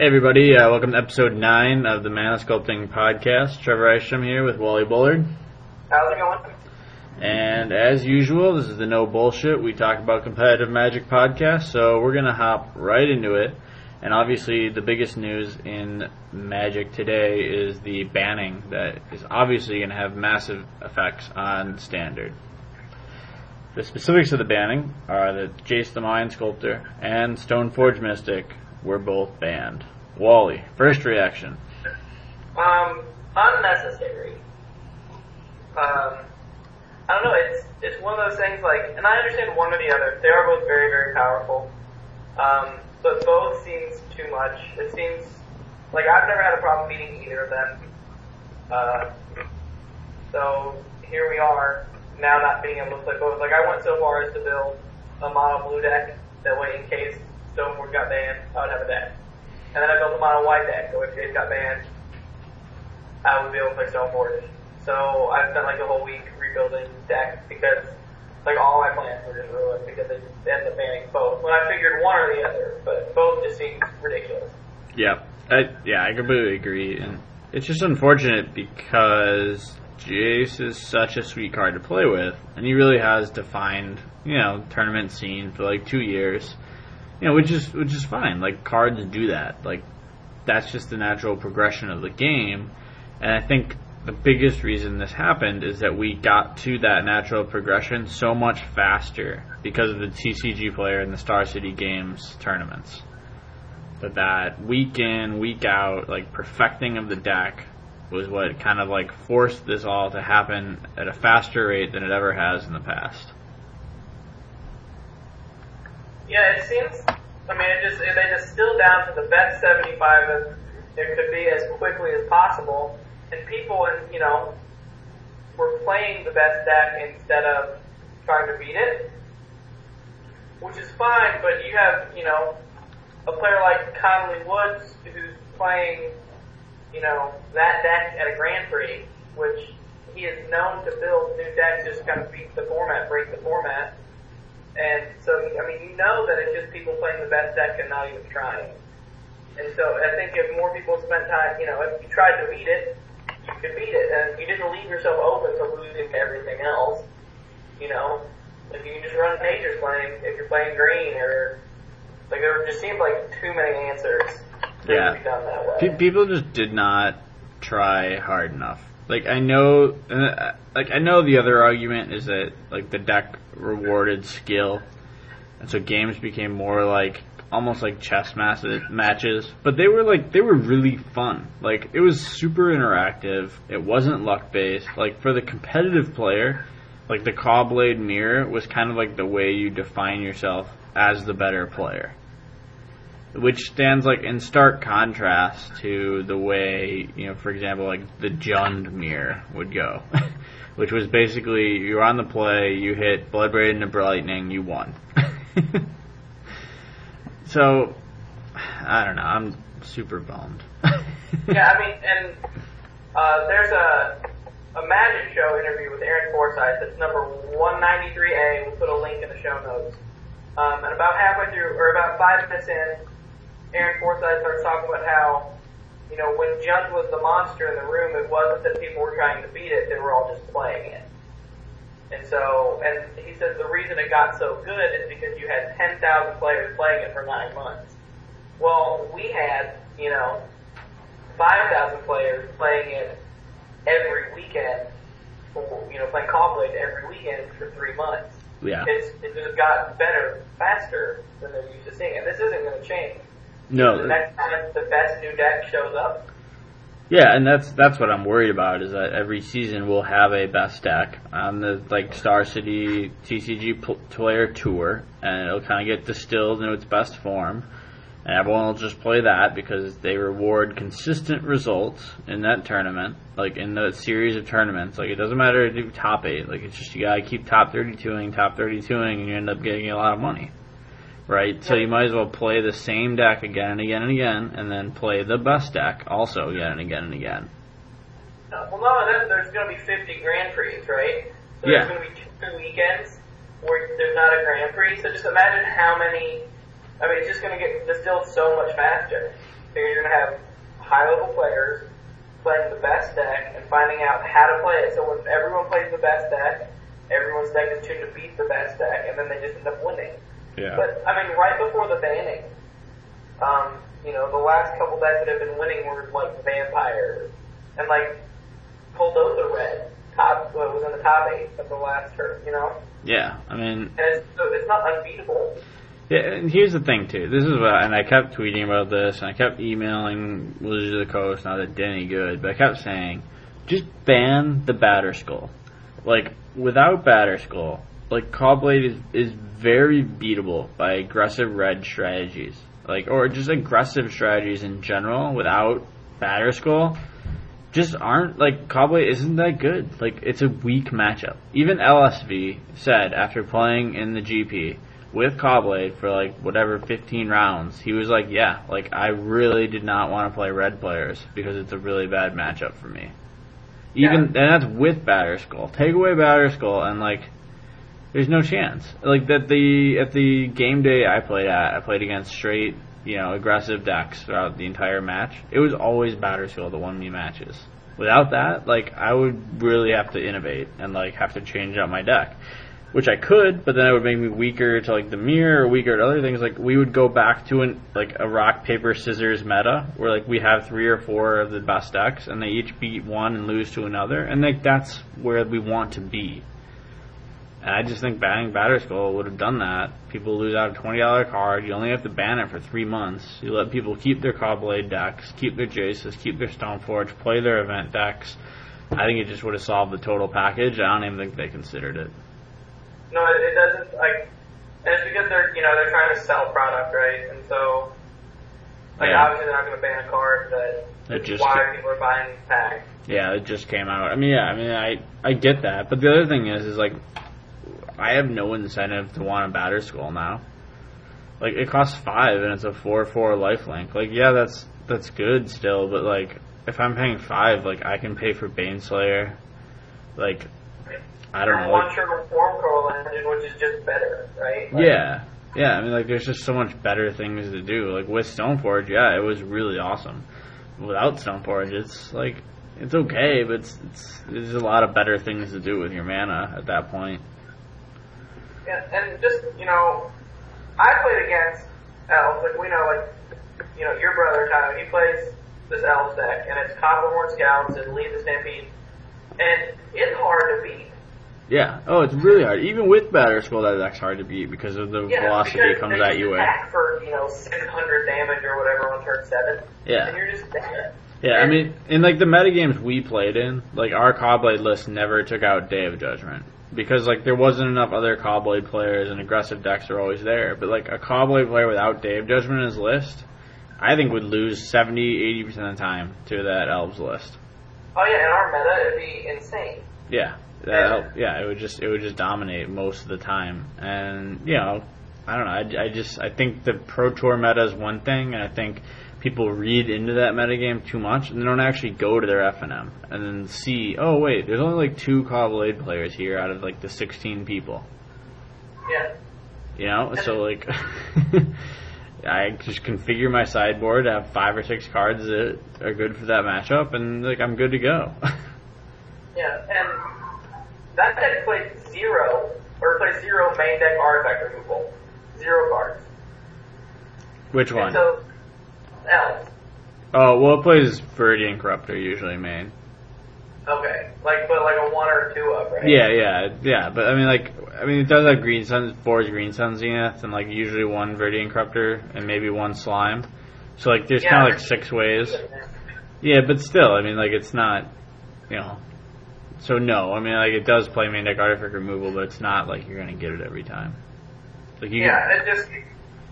Hey everybody, uh, welcome to episode 9 of the Mana Sculpting Podcast. Trevor Isham here with Wally Bullard. How's it going? And as usual, this is the No Bullshit. We talk about competitive magic podcast, so we're going to hop right into it. And obviously, the biggest news in Magic today is the banning that is obviously going to have massive effects on Standard. The specifics of the banning are that Jace the Mind Sculptor and Stoneforge Mystic were both banned. Wally, first reaction. Um, unnecessary. Um, I don't know. It's it's one of those things like, and I understand one or the other. They are both very very powerful. Um, but both seems too much. It seems like I've never had a problem beating either of them. Uh, so here we are now not being able to play both. Like I went so far as to build a mono blue deck that way in case Stoneforge got banned, I would have a deck. And then I built a mono white deck, so if it got banned, I would be able to play Stoneforge. So I spent like a whole week rebuilding deck because like all my plans were just ruined because they, they ended up banning both. When I figured one or the other, but both just seemed ridiculous. Yeah, I, yeah, I completely agree, and it's just unfortunate because Jace is such a sweet card to play with, and he really has defined, you know, tournament scene for like two years. You know, which is which is fine. Like cards do that. Like that's just the natural progression of the game, and I think the biggest reason this happened is that we got to that natural progression so much faster because of the TCG player and the Star City Games tournaments. But that week in, week out, like perfecting of the deck was what kind of like forced this all to happen at a faster rate than it ever has in the past. Yeah, it seems. I mean, it just they distill down to the best 75 that it could be as quickly as possible, and people, and you know, were playing the best deck instead of trying to beat it, which is fine. But you have, you know, a player like Conley Woods who's playing, you know, that deck at a Grand Prix, which he is known to build new decks, just kind of beat the format, break the format. And so, I mean, you know that it's just people playing the best deck and not even trying. And so I think if more people spent time, you know, if you tried to beat it, you could beat it, and you didn't leave yourself open to losing everything else. You know, if you just run Nature's Claim, if you're playing green, or like there just seemed like too many answers to Yeah. be done that way. Pe- people just did not try hard enough. Like I know, uh, like I know the other argument is that like the deck rewarded skill, and so games became more like almost like chess matches. But they were like they were really fun. Like it was super interactive. It wasn't luck based. Like for the competitive player, like the Cawblade mirror was kind of like the way you define yourself as the better player which stands like in stark contrast to the way you know, for example, like the Jund mirror would go, which was basically you're on the play, you hit Bloodbraid into Lightning, you won. so, I don't know, I'm super bummed. yeah, I mean, and uh, there's a a Magic Show interview with Aaron Forsythe. That's number 193A. We'll put a link in the show notes. Um, and about halfway through, or about five minutes in, Aaron Forsythe starts talking about how, you know, when Jund was the monster in the room, it wasn't that people were trying to beat it; they were all just playing it. And so, and he says the reason it got so good is because you had 10,000 players playing it for nine months. Well, we had, you know, 5,000 players playing it every weekend, for, you know, playing Caw-Blade every weekend for three months. yeah. It's, it just got better faster than they're used to seeing. And this isn't going to change. No, The next time the best new deck shows up, Yeah, and that's that's what I'm worried about is that every season we'll have a best deck on the like Star City TCG pl- player tour, and it'll kind of get distilled into its best form, and everyone will just play that because they reward consistent results in that tournament, like in the series of tournaments. Like it doesn't matter to do top eight, like it's just you gotta keep top 32ing, top 32ing, and you end up getting a lot of money. Right, so you might as well play the same deck again and again and again, and then play the best deck also again and again and again. uh, well, no, then there's going to be 50 Grand Prix, right? So Yeah. there's going to be two weekends where there's not a Grand Prix. So just imagine how many. I mean, it's just going to get distilled so much faster. because you're going to have high level players playing the best deck and finding out how to play it. So when everyone plays the best deck, everyone's deck is tuned to beat the best deck, and then they just end up winning. Yeah. But I mean, right before the banning, um, you know, the last couple decks that have been winning were like vampires and like Poldoza Red. Top well, was in the top eight of the last turn. You know, yeah. I mean, and it's so it's not unbeatable. Yeah, and here's the thing too. This is what, and I kept tweeting about this, and I kept emailing Wizards of the Coast. Not that it did any good, but I kept saying, just ban the Batterskull. Like without Batterskull, like Caw-Blade is is very beatable by aggressive red strategies, like or just aggressive strategies in general. Without Batterskull, just aren't like Caw-Blade isn't that good. Like it's a weak matchup. Even LSV said after playing in the GP with Caw-Blade for like whatever 15 rounds, he was like, yeah, like I really did not want to play red players because it's a really bad matchup for me. Even Yeah. and that's with Batterskull. Take away Batterskull and like there's no chance. Like that the at the game day I played at, I played against straight, you know, aggressive decks throughout the entire match. It was always Batterskull that won me matches. Without that, like I would really have to innovate and like have to change out my deck. Which I could, but then it would make me weaker to like the mirror or weaker to other things. Like we would go back to an like a rock paper scissors meta where like we have three or four of the best decks and they each beat one and lose to another and like that's where we want to be. And I just think banning Batterskull would have done that. People lose out a twenty dollar card. You only have to ban it for three months. You let people keep their Caw-Blade decks, keep their Jaces, keep their Stoneforge, play their event decks. I think it just would have solved the total package. I don't even think they considered it. No, it, it doesn't like. And it's because they're you know they're trying to sell product, right? And so like Yeah. obviously they're not going to ban a card that just why ca- people are buying these packs. Yeah, it just came out. I mean, yeah, I mean, I I get that, but the other thing is, is like, I have no incentive to want a Batterskull now. Like, it costs five and it's a four four lifelink. Like, yeah, that's that's good still, but like, if I'm paying five, like, I can pay for Baneslayer. Like, I don't Or know. Like, curl engine, which is just better, right? Like, yeah, yeah. I mean, like, there's just so much better things to do. Like with Stoneforge, yeah, it was really awesome. Without Stoneforge, it's like it's okay, but it's, it's there's a lot of better things to do with your mana at that point. And just you know, I played against elves. Like we know, like you know, your brother Tyler, he plays this elves deck, and it's Copperhorn Scouts and Lead the Stampede, and it's hard to beat. Yeah. Oh, it's really hard. Even with Batterskull, that deck's hard to beat because of the Yeah, velocity it comes at you with. for you know 600 damage or whatever on turn seven, Yeah. and you're just dead. Yeah, I mean, in like the metagames we played in, like our Caw-Blade list never took out Day of Judgment because like there wasn't enough other Caw-Blade players and aggressive decks are always there. But like a Caw-Blade player without Day of Judgment in his list, I think would lose 70, 80 percent of the time to that Elves list. Oh yeah, in our meta it'd be insane. Yeah, that yeah, it would just it would just dominate most of the time, and you know, I don't know, I, I just I think the Pro Tour meta is one thing, and I think people read into that metagame too much, and they don't actually go to their F and M and then see, oh wait, there's only like two Caw-Blade players here out of like the 16 people, Yeah. you know, so like. I just configure my sideboard to have five or six cards that are good for that matchup, and like I'm good to go. Yeah, and that deck plays zero, or plays zero main deck artifact removal. Zero cards. Which one? And so, Oh, well, it plays Viridian Corruptor usually, main. Okay. Like, but like a one or two up, right? Yeah, yeah, yeah. But I mean, like, I mean, it does have Green Sun, four Green Sun Zenith, and like usually one Viridian Corruptor and maybe one Slime. So like, there's Yeah, kind of like six ways. Yeah, but still, I mean, like, it's not, you know. So no, I mean, like, it does play main deck artifact removal, but it's not like you're gonna get it every time. Like you, Yeah, it just,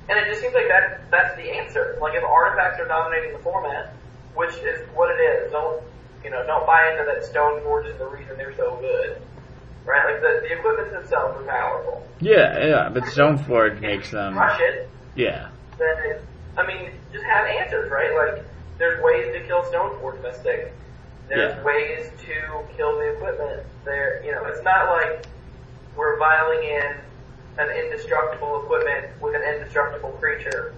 and it just seems like that, that's the answer. Like if artifacts are dominating the format, which is what it is, don't, you know, don't buy into that Stoneforge is the reason they're so good. Right? Like the, the equipment themselves are powerful. yeah, yeah. But Stoneforge makes them, Crush it, yeah, then it, I mean, just have answers, right? Like, there's ways to kill Stoneforge Mystic. There's Yeah. ways to kill the equipment. There, you know, it's not like we're vialing in an indestructible equipment with an indestructible creature.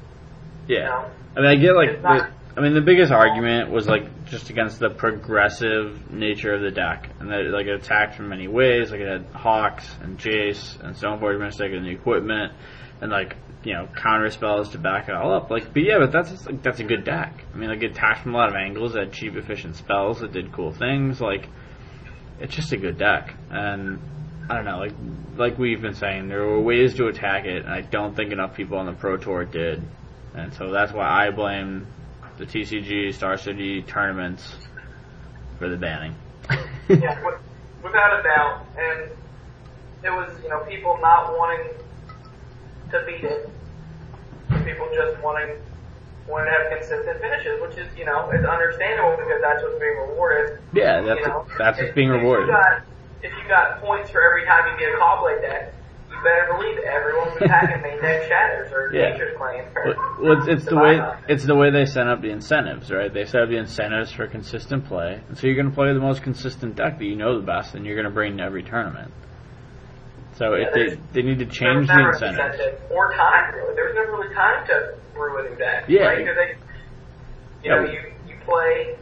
yeah. You know? I mean, I get like not- the, I mean, the biggest argument was like just against the progressive nature of the deck, and that like it attacked from many ways. Like it had Hawks and Jace and Stoneforge Mystic and the equipment, and like you know counter spells to back it all up. Like, but yeah, but that's like that's a good deck. I mean, like it attacked from a lot of angles, it had cheap, efficient spells it did cool things. Like, it's just a good deck, and I don't know, like like we've been saying, there were ways to attack it, and I don't think enough people on the Pro Tour did, and so that's why I blame the TCG Star City tournaments for the banning. yeah, without a doubt, and it was you know people not wanting to beat it, people just wanting wanting to have consistent finishes, which is you know is understandable because that's what's being rewarded. Yeah, that's you know, that's what's being if rewarded. You got, if you got points for every time you get a Caw-Blade deck, you better believe it. Everyone's attacking main deck shatters or Yeah. nature's claim. Well, it's, it's the way it's the way they set up the incentives, right? They set up the incentives for consistent play, and so you're going to play the most consistent deck that you know the best, and you're going to bring to every tournament. So Yeah, if they they need to change the incentives. incentive or time really. There was never really time to brew a deck. Yeah. Right? they, you know, you you play.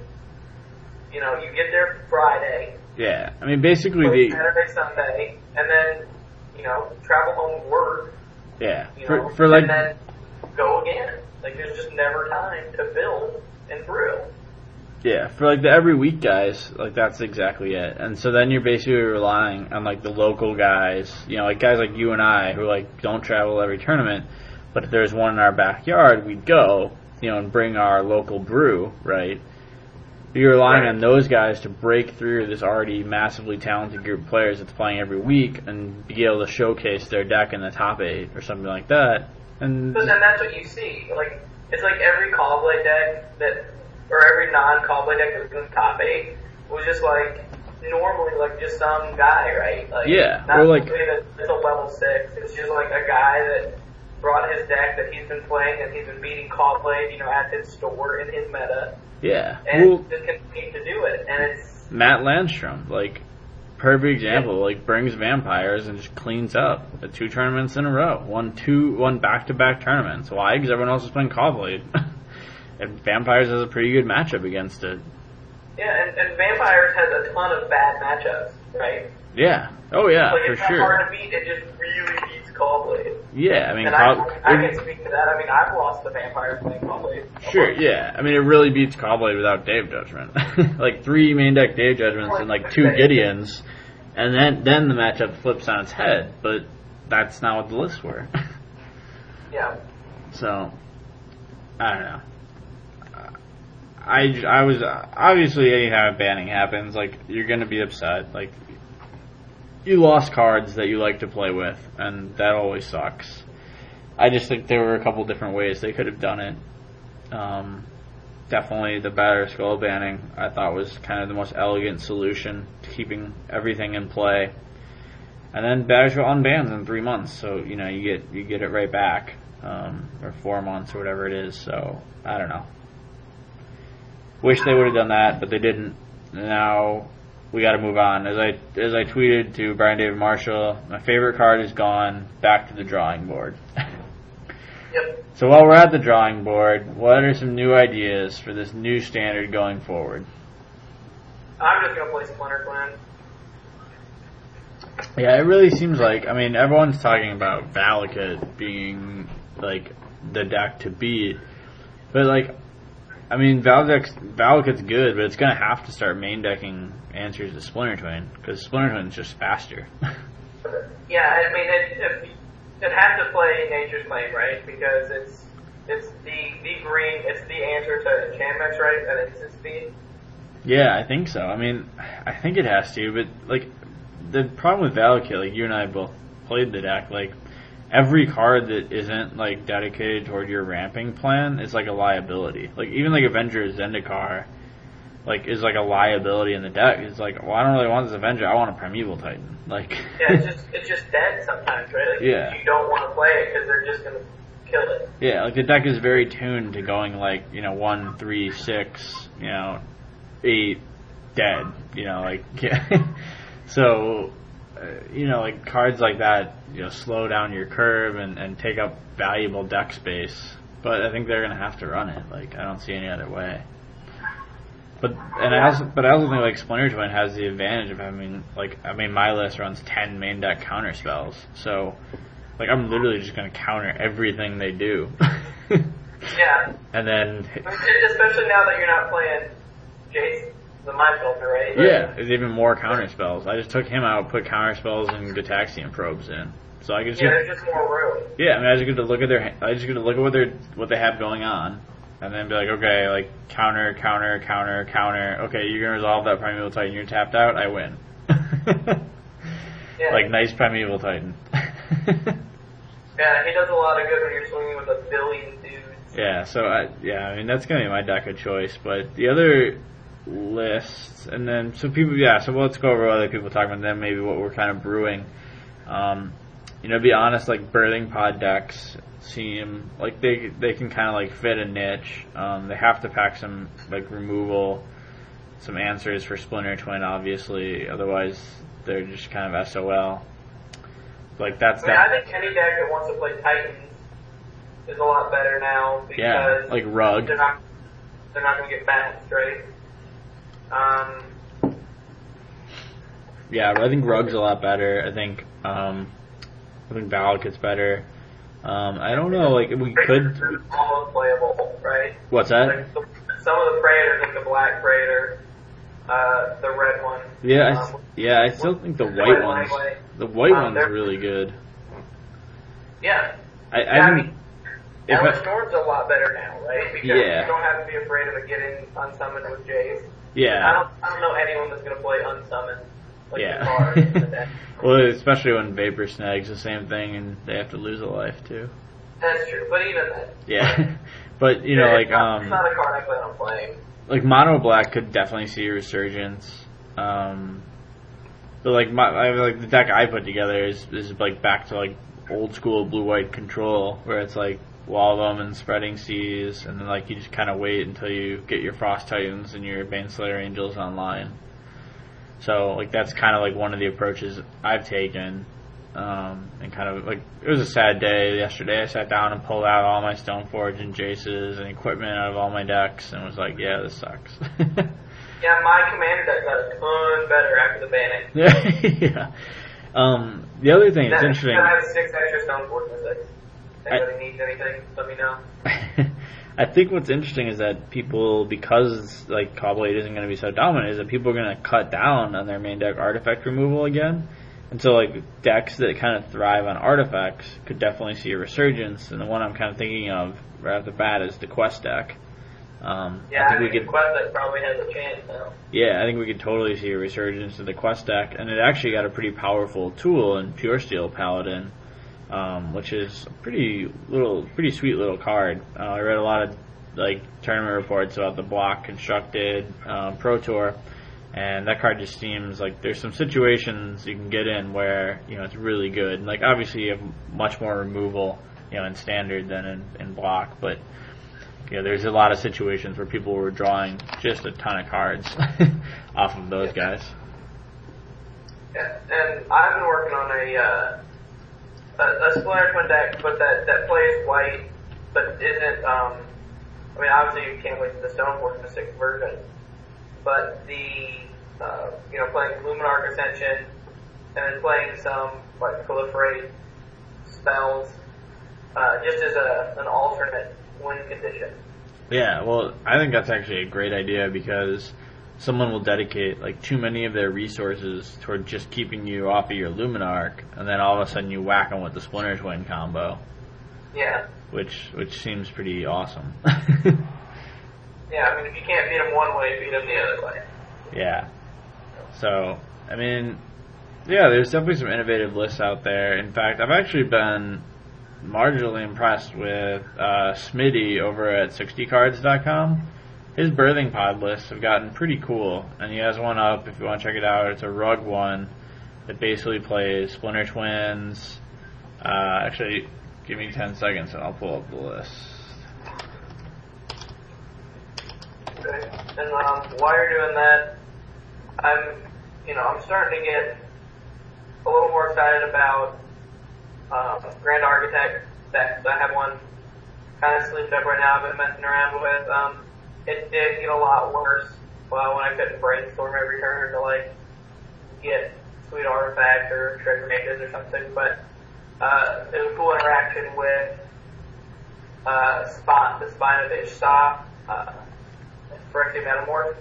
You know, you get there Friday, Yeah, I mean basically the Saturday, Sunday, and then you know travel home, work. yeah You for know, for like and then go again. Like there's just never time to build and brew. Yeah, for like the every week guys, like that's exactly it. And so then you're basically relying on like the local guys, you know, like guys like you and I who like don't travel every tournament, but if there's one in our backyard, we'd go, you know, and bring our local brew, right? You're relying Right. on those guys to break through this already massively talented group of players that's playing every week and be able to showcase their deck in the top eight or something like that. And But then that's what you see. Like it's like every Caw-Blade deck that, or every non-Caw-Blade deck that was in the top eight was just like normally like just some guy, right? Like Yeah, not or like- that's a level six. It's just like a guy that brought his deck that he's been playing and he's been beating Caw-Blade, you know, at his store in his meta, yeah, and well, just continue to do it. And it's Matt Landstrom, like perfect example, like brings vampires and just cleans up the two tournaments in a row, won two, one back to back tournaments. Why? Because everyone else is playing Caw-Blade, and vampires has a pretty good matchup against it. yeah, and, and Vampires has a ton of bad matchups, right? Yeah. Oh yeah, like for it's sure. hard to beat. It just really beats Caw-Blade. Yeah, I mean, Cob- I, I can speak to that. I mean, I've lost the vampire playing Caw-Blade. Sure, yeah. I mean, it really beats Caw-Blade without Day of Judgment. like three main deck Day of Judgments and like two Gideons, and then then the matchup flips on its head. But that's not what the lists were. Yeah. So, I don't know. I, I was obviously anytime a banning happens, like you're gonna be upset. Like you lost cards that you like to play with, and that always sucks. I just think there were a couple different ways they could have done it. Um, definitely the Batterskull banning I thought was kind of the most elegant solution to keeping everything in play. And then batters were unbanned in three months, so you know you get you get it right back, um, or four months or whatever it is. So I don't know. Wish they would have done that, but they didn't. Now we got to move on. As I as I tweeted to Brian David Marshall, my favorite card is gone. Back to the drawing board. Yep. so while we're at the drawing board, what are some new ideas for this new standard going forward? I'm just gonna play Splinter Clan. Yeah, it really seems like I mean everyone's talking about Valakut being like the deck to beat, but like I mean Valakut's good, but it's gonna have to start main decking answers to Splinter Twin because Splinter Twin's just faster. Yeah, I mean it. It, it has to play Nature's Claim, right? Because it's it's the the green. It's the answer to enchantments, right? At instant speed. yeah, I think so. I mean, I think it has to, but like the problem with Valakut, like you and I both played the deck, like every card that isn't like dedicated toward your ramping plan is like a liability. Like even like Avenger Zendikar, like is like a liability in the deck. It's like, well, I don't really want this Avenger. I want a Primeval Titan. Like, Yeah, it's just it's just dead sometimes, right? Like, Yeah. You don't want to play it because they're just gonna kill it. yeah, like the deck is very tuned to going like you know one, three, six, you know, eight, dead. You know, like yeah. so. Uh, you know, like cards like that, you know, slow down your curve and, and take up valuable deck space. but I think they're gonna have to run it. Like I don't see any other way. But and I also but I also think like Splinter Twin has the advantage of having like I mean my list runs ten main deck counter spells, so like I'm literally just gonna counter everything they do. Yeah. and then Especially now that you're not playing Jace, the Mind Filter, right? yeah, there's even more counter spells. I just took him out, put counter spells and Gitaxian probes in. So I could just Yeah, there's just more room. Yeah, I mean, I just get to look at their, I just get to look at what they are what they have going on, and then be like, okay, like counter, counter, counter, counter. Okay, you're gonna resolve that primeval titan. You're tapped out. I win. Yeah. like nice primeval titan. Yeah, he does a lot of good when you're swinging with a billion dudes. yeah. So I, yeah, I mean that's gonna be my deck of choice. But the other lists, and then so people, yeah. So let's go over other people talking about. them, maybe what we're kind of brewing. Um, you know, be honest, like birthing pod decks seem like they they can kind of like fit a niche. Um, they have to pack some like removal, some answers for Splinter Twin, obviously. Otherwise, they're just kind of SOL. Like that's I mean, that. I think any deck that wants to play Titans is a lot better now because Yeah, like Rug. they're not they're not going to get bounced, right? Um, Yeah, I think Rug's a lot better. I think um, I think Valak gets better. Um, I don't know. Like we could. Almost playable, right? What's that? Like some of the Praetors, like the Black Praetor, uh, the red one. Yeah, I, um, s- yeah. I still think the white ones. The white Um, one's really good. Yeah. I, Yeah, I I mean, think if a lot better now, right? Because Yeah. you don't have to be afraid of it getting unsummoned with Jace. I yeah, don't, I don't know anyone that's going to play unsummoned. Like Yeah. the cards in the deck. well, especially when Vapor Snag's the same thing, and they have to lose a life too. That's true, but even then. Yeah, but you know, Yeah, like it's not, it's um, not a card I plan on playing. like mono black could definitely see a resurgence. Um, but like my I, like the deck I put together is is like back to like old school blue white control where it's like wall them and spreading seas and then like you just kind of wait until you get your frost titans and your Baneslayer angels online. So like that's kind of like one of the approaches I've taken. Um, and kind of like it was a sad day yesterday. I sat down and pulled out all my Stoneforge and Jaces and equipment out of all my decks and was like, yeah, this sucks. Yeah, my commander deck got a ton better after the banning. yeah. Um, the other thing that's interesting. that has six extra stone force If anything, let me know. I think what's interesting is that people, because like Caw-Blade isn't going to be so dominant, is that people are going to cut down on their main deck artifact removal again. And so, like decks that kind of thrive on artifacts could definitely see a resurgence. And the one I'm kind of thinking of right off the bat is the Quest deck. Um, Yeah, I I think we think could. Quest deck probably has a chance now. Yeah, I think we could totally see a resurgence of the Quest deck, and it actually got a pretty powerful tool in Puresteel Paladin, um, which is a pretty little, pretty sweet little card. Uh, I read a lot of like tournament reports about the block constructed um, Pro Tour, and that card just seems like there's some situations you can get in where you know it's really good. Like obviously you have much more removal, you know, in standard than in, in block, but yeah, there's a lot of situations where people were drawing just a ton of cards off of those guys. Yeah, and I've been working on a uh, a, a deck, but that that plays white, but isn't. Um, I mean, obviously you can't wait for the Stoneforge sixth version, but the uh, you know playing Luminarch Ascension and then playing some like proliferate spells, uh, just as a an alternate win condition. Yeah, well, I think that's actually a great idea because someone will dedicate like too many of their resources toward just keeping you off of your Luminarch, and then all of a sudden you whack them with the Splinter Twin combo, Yeah, which which seems pretty awesome. yeah. I mean, if you can't beat them one way, beat them the other way. Yeah. So, I mean, yeah, there's definitely some innovative lists out there. In fact, I've actually been marginally impressed with uh, Smitty over at 60cards.com. His birthing pod lists have gotten pretty cool, and he has one up if you want to check it out. It's a rug one that basically plays Splinter Twins. Uh, actually, give me 10 seconds and I'll pull up the list. Okay. And um, while you're doing that, I'm, you know, I'm starting to get a little more excited about um, Grand Architect That I have one kind of sleeped up right now. I've been messing around with. Um, it did get a lot worse. Well, when I couldn't brainstorm every turn to like get sweet artifacts or treasure makers or something, but uh, it was a cool interaction with uh, spot the spine of Ish Sah, uh, Phyrexian Metamorph,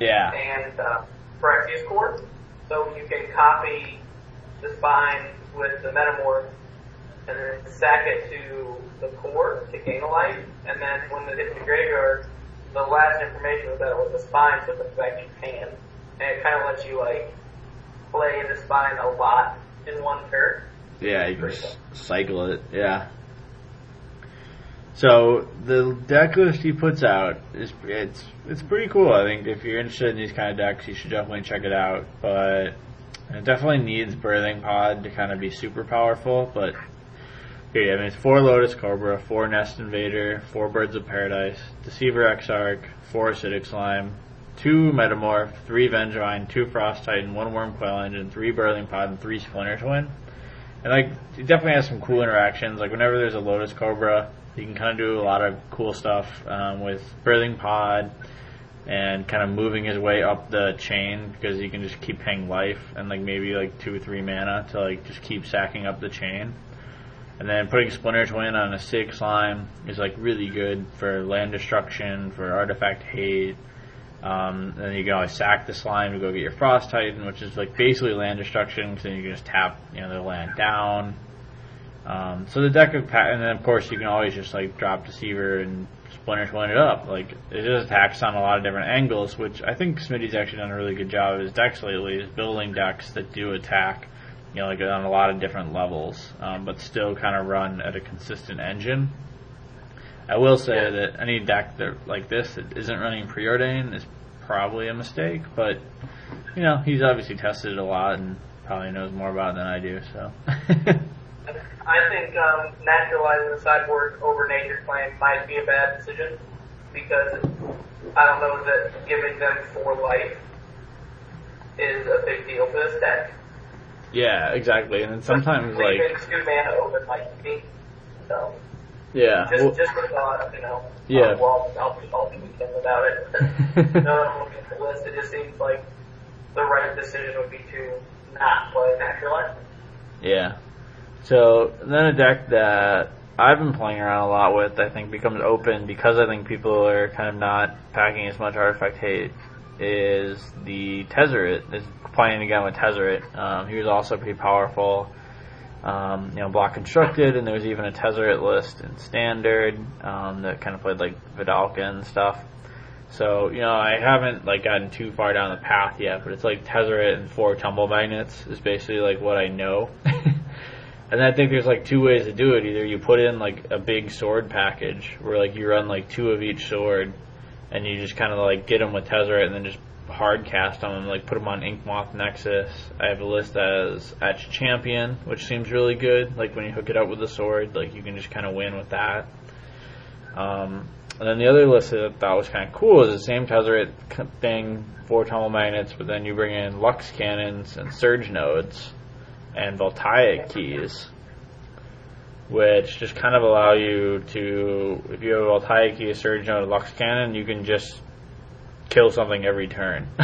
Yeah. and uh, Phyrexia's Core. So you can copy the spine with the Metamorph and then sack it to the core to gain a life, and then when it hits the graveyard, the last information was that it was the spine, back to your hand. And it kind of lets you like play the spine a lot in one turn. Yeah, you can s- cycle it. Yeah. So the deck list he puts out is it's it's pretty cool. I think if you're interested in these kind of decks, you should definitely check it out. But it definitely needs Birthing Pod to kind of be super powerful. But here, I mean, it's four Lotus Cobra, four Nest Invader, four Birds of Paradise, Deceiver Exarch, four Acidic Slime, two Metamorph, three Vengevine, two Frost Titan, one Wurmcoil Engine, three Birthing Pod, and three Splinter Twin. And like, it definitely has some cool interactions. Like whenever there's a Lotus Cobra, you can kind of do a lot of cool stuff um, with Birthing Pod and kind of moving his way up the chain because you can just keep paying life and like maybe like two or three mana to like just keep sacking up the chain. And then putting Splinter Twin on Acidic Slime is like really good for land destruction, for artifact hate. Um, and you can always sack the slime to go get your Frost Titan, which is like basically land destruction, because then you can just tap, you know, the land down. Um, so the deck of, and then of course you can always just like drop Deceiver and Splinter Twin it up. Like it just attacks on a lot of different angles, which I think Smitty's actually done a really good job of his decks lately, is building decks that do attack, you know, like on a lot of different levels, um, but still kind of run at a consistent engine. I will say Yeah. that any deck that like this that isn't running preordain is probably a mistake, but you know he's obviously tested it a lot and probably knows more about it than I do. So I think um, naturalizing the sideboard over Nature's Claim might be a bad decision because I don't know that giving them four life is a big deal for this deck. Yeah, exactly. And then sometimes like leaving two mana open might be. So yeah, just well, just a thought, you know. Yeah. Um, well, I'll be all weekend without it. no, I'm looking at the list. It just seems like the right decision would be to not play naturalize. Yeah. So then a deck that I've been playing around a lot with, I think becomes open because I think people are kind of not packing as much artifact hate. Is the Tezzeret is playing again with Tezzeret. Um, he was also pretty powerful. Um, you know, block constructed, and there was even a Tezzeret list in standard um, that kind of played like Vidalka and stuff. So, you know, I haven't like gotten too far down the path yet, but it's like Tezzeret and four tumble magnets is basically like what I know. and I think there's like two ways to do it. Either you put in like a big sword package where like you run like two of each sword and you just kind of like get them with Tezzeret and then just hard cast them like put them on Inkmoth Nexus. I have a list as Etch Champion, which seems really good. Like when you hook it up with the sword, like you can just kind of win with that. Um, and then the other list that I thought was kind of cool is the same Tezzeret thing, four tumble magnets, but then you bring in Lux cannons and Surge nodes and Voltaic keys, which just kind of allow you to, if you have a Voltaic key, a Surge node, a Lux cannon, you can just kill something every turn.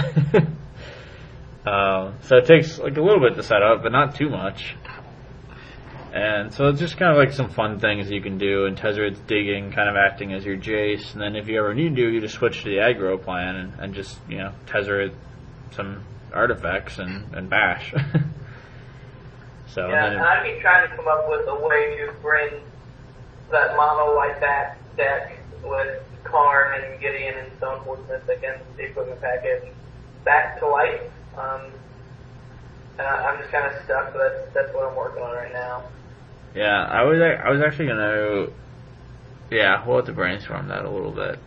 um, so it takes like a little bit to set up, but not too much. And so it's just kind of like some fun things you can do, and Tezzeret's digging, kind of acting as your Jace, and then if you ever need to, you just switch to the aggro plan and, and just, you know, Tezzeret some artifacts and, and bash. so, Yeah, and and I'd be trying to come up with a way to bring that mono like that deck with Karn and Gideon and Stone Woodsmith against the equipment package back to life. Um, and I, I'm just kind of stuck, but that's, that's what I'm working on right now. yeah, I was I was actually gonna, yeah, we'll have to brainstorm that a little bit.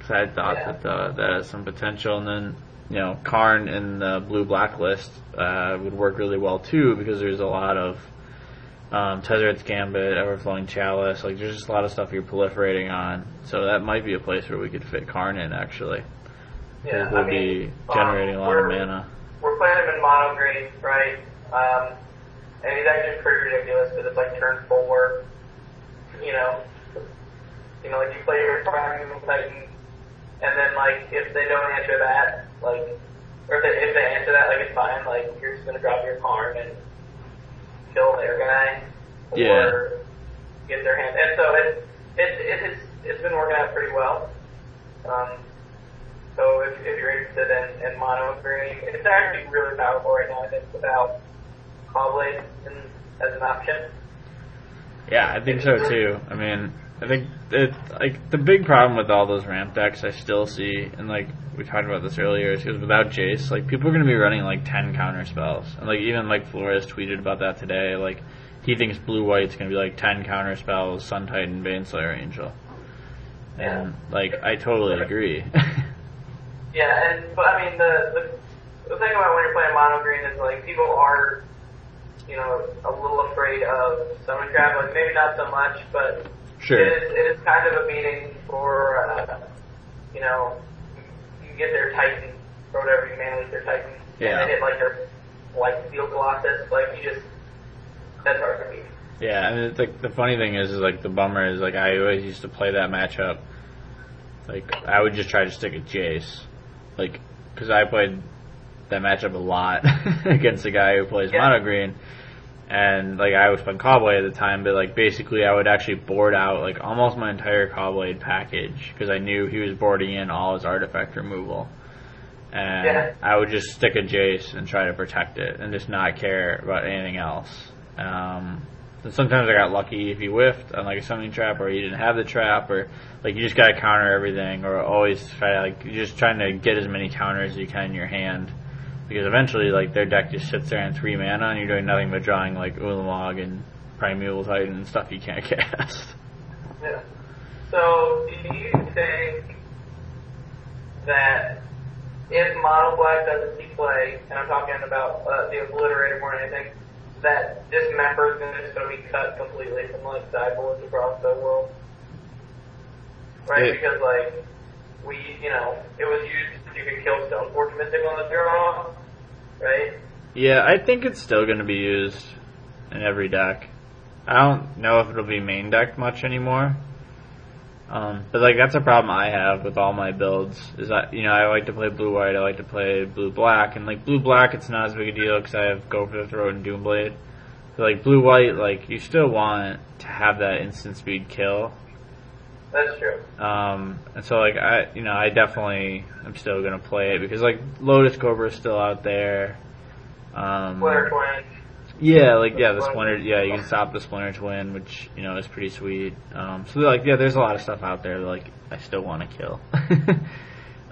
Cause I thought Yeah. that uh, that has some potential, and then you know, Karn in the blue blacklist uh, would work really well too because there's a lot of um, Tezzeret's Gambit, Everflowing Chalice. Like, there's just a lot of stuff you're proliferating on. So that might be a place where we could fit Karn in actually. Yeah, would I mean, be generating a lot of mana. We're playing him in mono green, right? Um, and he's actually pretty ridiculous because it's like turn four, you know, You know, like you play your Primeval Titan, and then like if they don't answer that, like, or if they, if they answer that, like it's fine. Like you're just gonna drop your Karn and kill their guy, or Yeah. get their hand. And so it it it has it's been working out pretty well. Um, so if, if you're interested in, in mono green, it's actually really powerful right now. I think without Caw-Blade in, as an option. Yeah, I think so too. I mean, I think it like the big problem with all those ramp decks I still see, and like we talked about this earlier, is because without Jace, like people are going to be running like ten counter spells, and like even Mike Flores tweeted about that today. Like he thinks blue white's going to be like ten counter spells, Sun Titan, Baneslayer, Angel, and like I totally agree. Yeah, and but I mean the, the the thing about when you're playing mono green is like people are, you know, a little afraid of summon trap. Like maybe not so much, but sure. it is it is kind of a meeting for uh, you know you get their Titan or whatever you manage their Titan, Yeah. and they hit like their like Steel Colossus. Like you just that's hard to beat. Yeah, mean, it's like the funny thing is, is like the bummer is like I always used to play that matchup. Like I would just try to stick at Jace, like because I played that matchup a lot against a guy who plays Yeah. mono green, and like I was playing Caw-Blade at the time, but like basically I would actually board out like almost my entire Caw-Blade package because I knew he was boarding in all his artifact removal. And Yeah. I would just stick a Jace and try to protect it and just not care about anything else. Um, and sometimes I got lucky if he whiffed on like a summoning trap or he didn't have the trap or like you just gotta counter everything or always try to like you're just trying to get as many counters as you can in your hand. Because eventually like their deck just sits there in three mana and you're doing nothing but drawing like Ulamog and Primeval Titan and stuff you can't cast. Yeah. So, do you think that if Mono Black doesn't see play, and I'm talking about uh, the Obliterator more than anything, that Dismember is gonna- just going to be cut completely from like sideboards across the world? Right? It- because like we, you know, it was used you could kill Stoneforge Mystic on the draw, right? Yeah, I think it's still going to be used in every deck. I don't know if it'll be main decked much anymore. Um, but like that's a problem I have with all my builds is that you know I like to play blue white, I like to play blue black, and like blue black it's not as big a deal because I have Go for the Throat and Doom Blade. But like blue white, like you still want to have that instant speed kill. That's true. Um, and so like I, you know, I definitely am still gonna play it because like Lotus Cobra is still out there. Um, Splinter Twin. yeah, like yeah, the Splinter. Yeah, you can stop the Splinter Twin, which you know is pretty sweet. Um, so like yeah, there's a lot of stuff out there that like I still want to kill.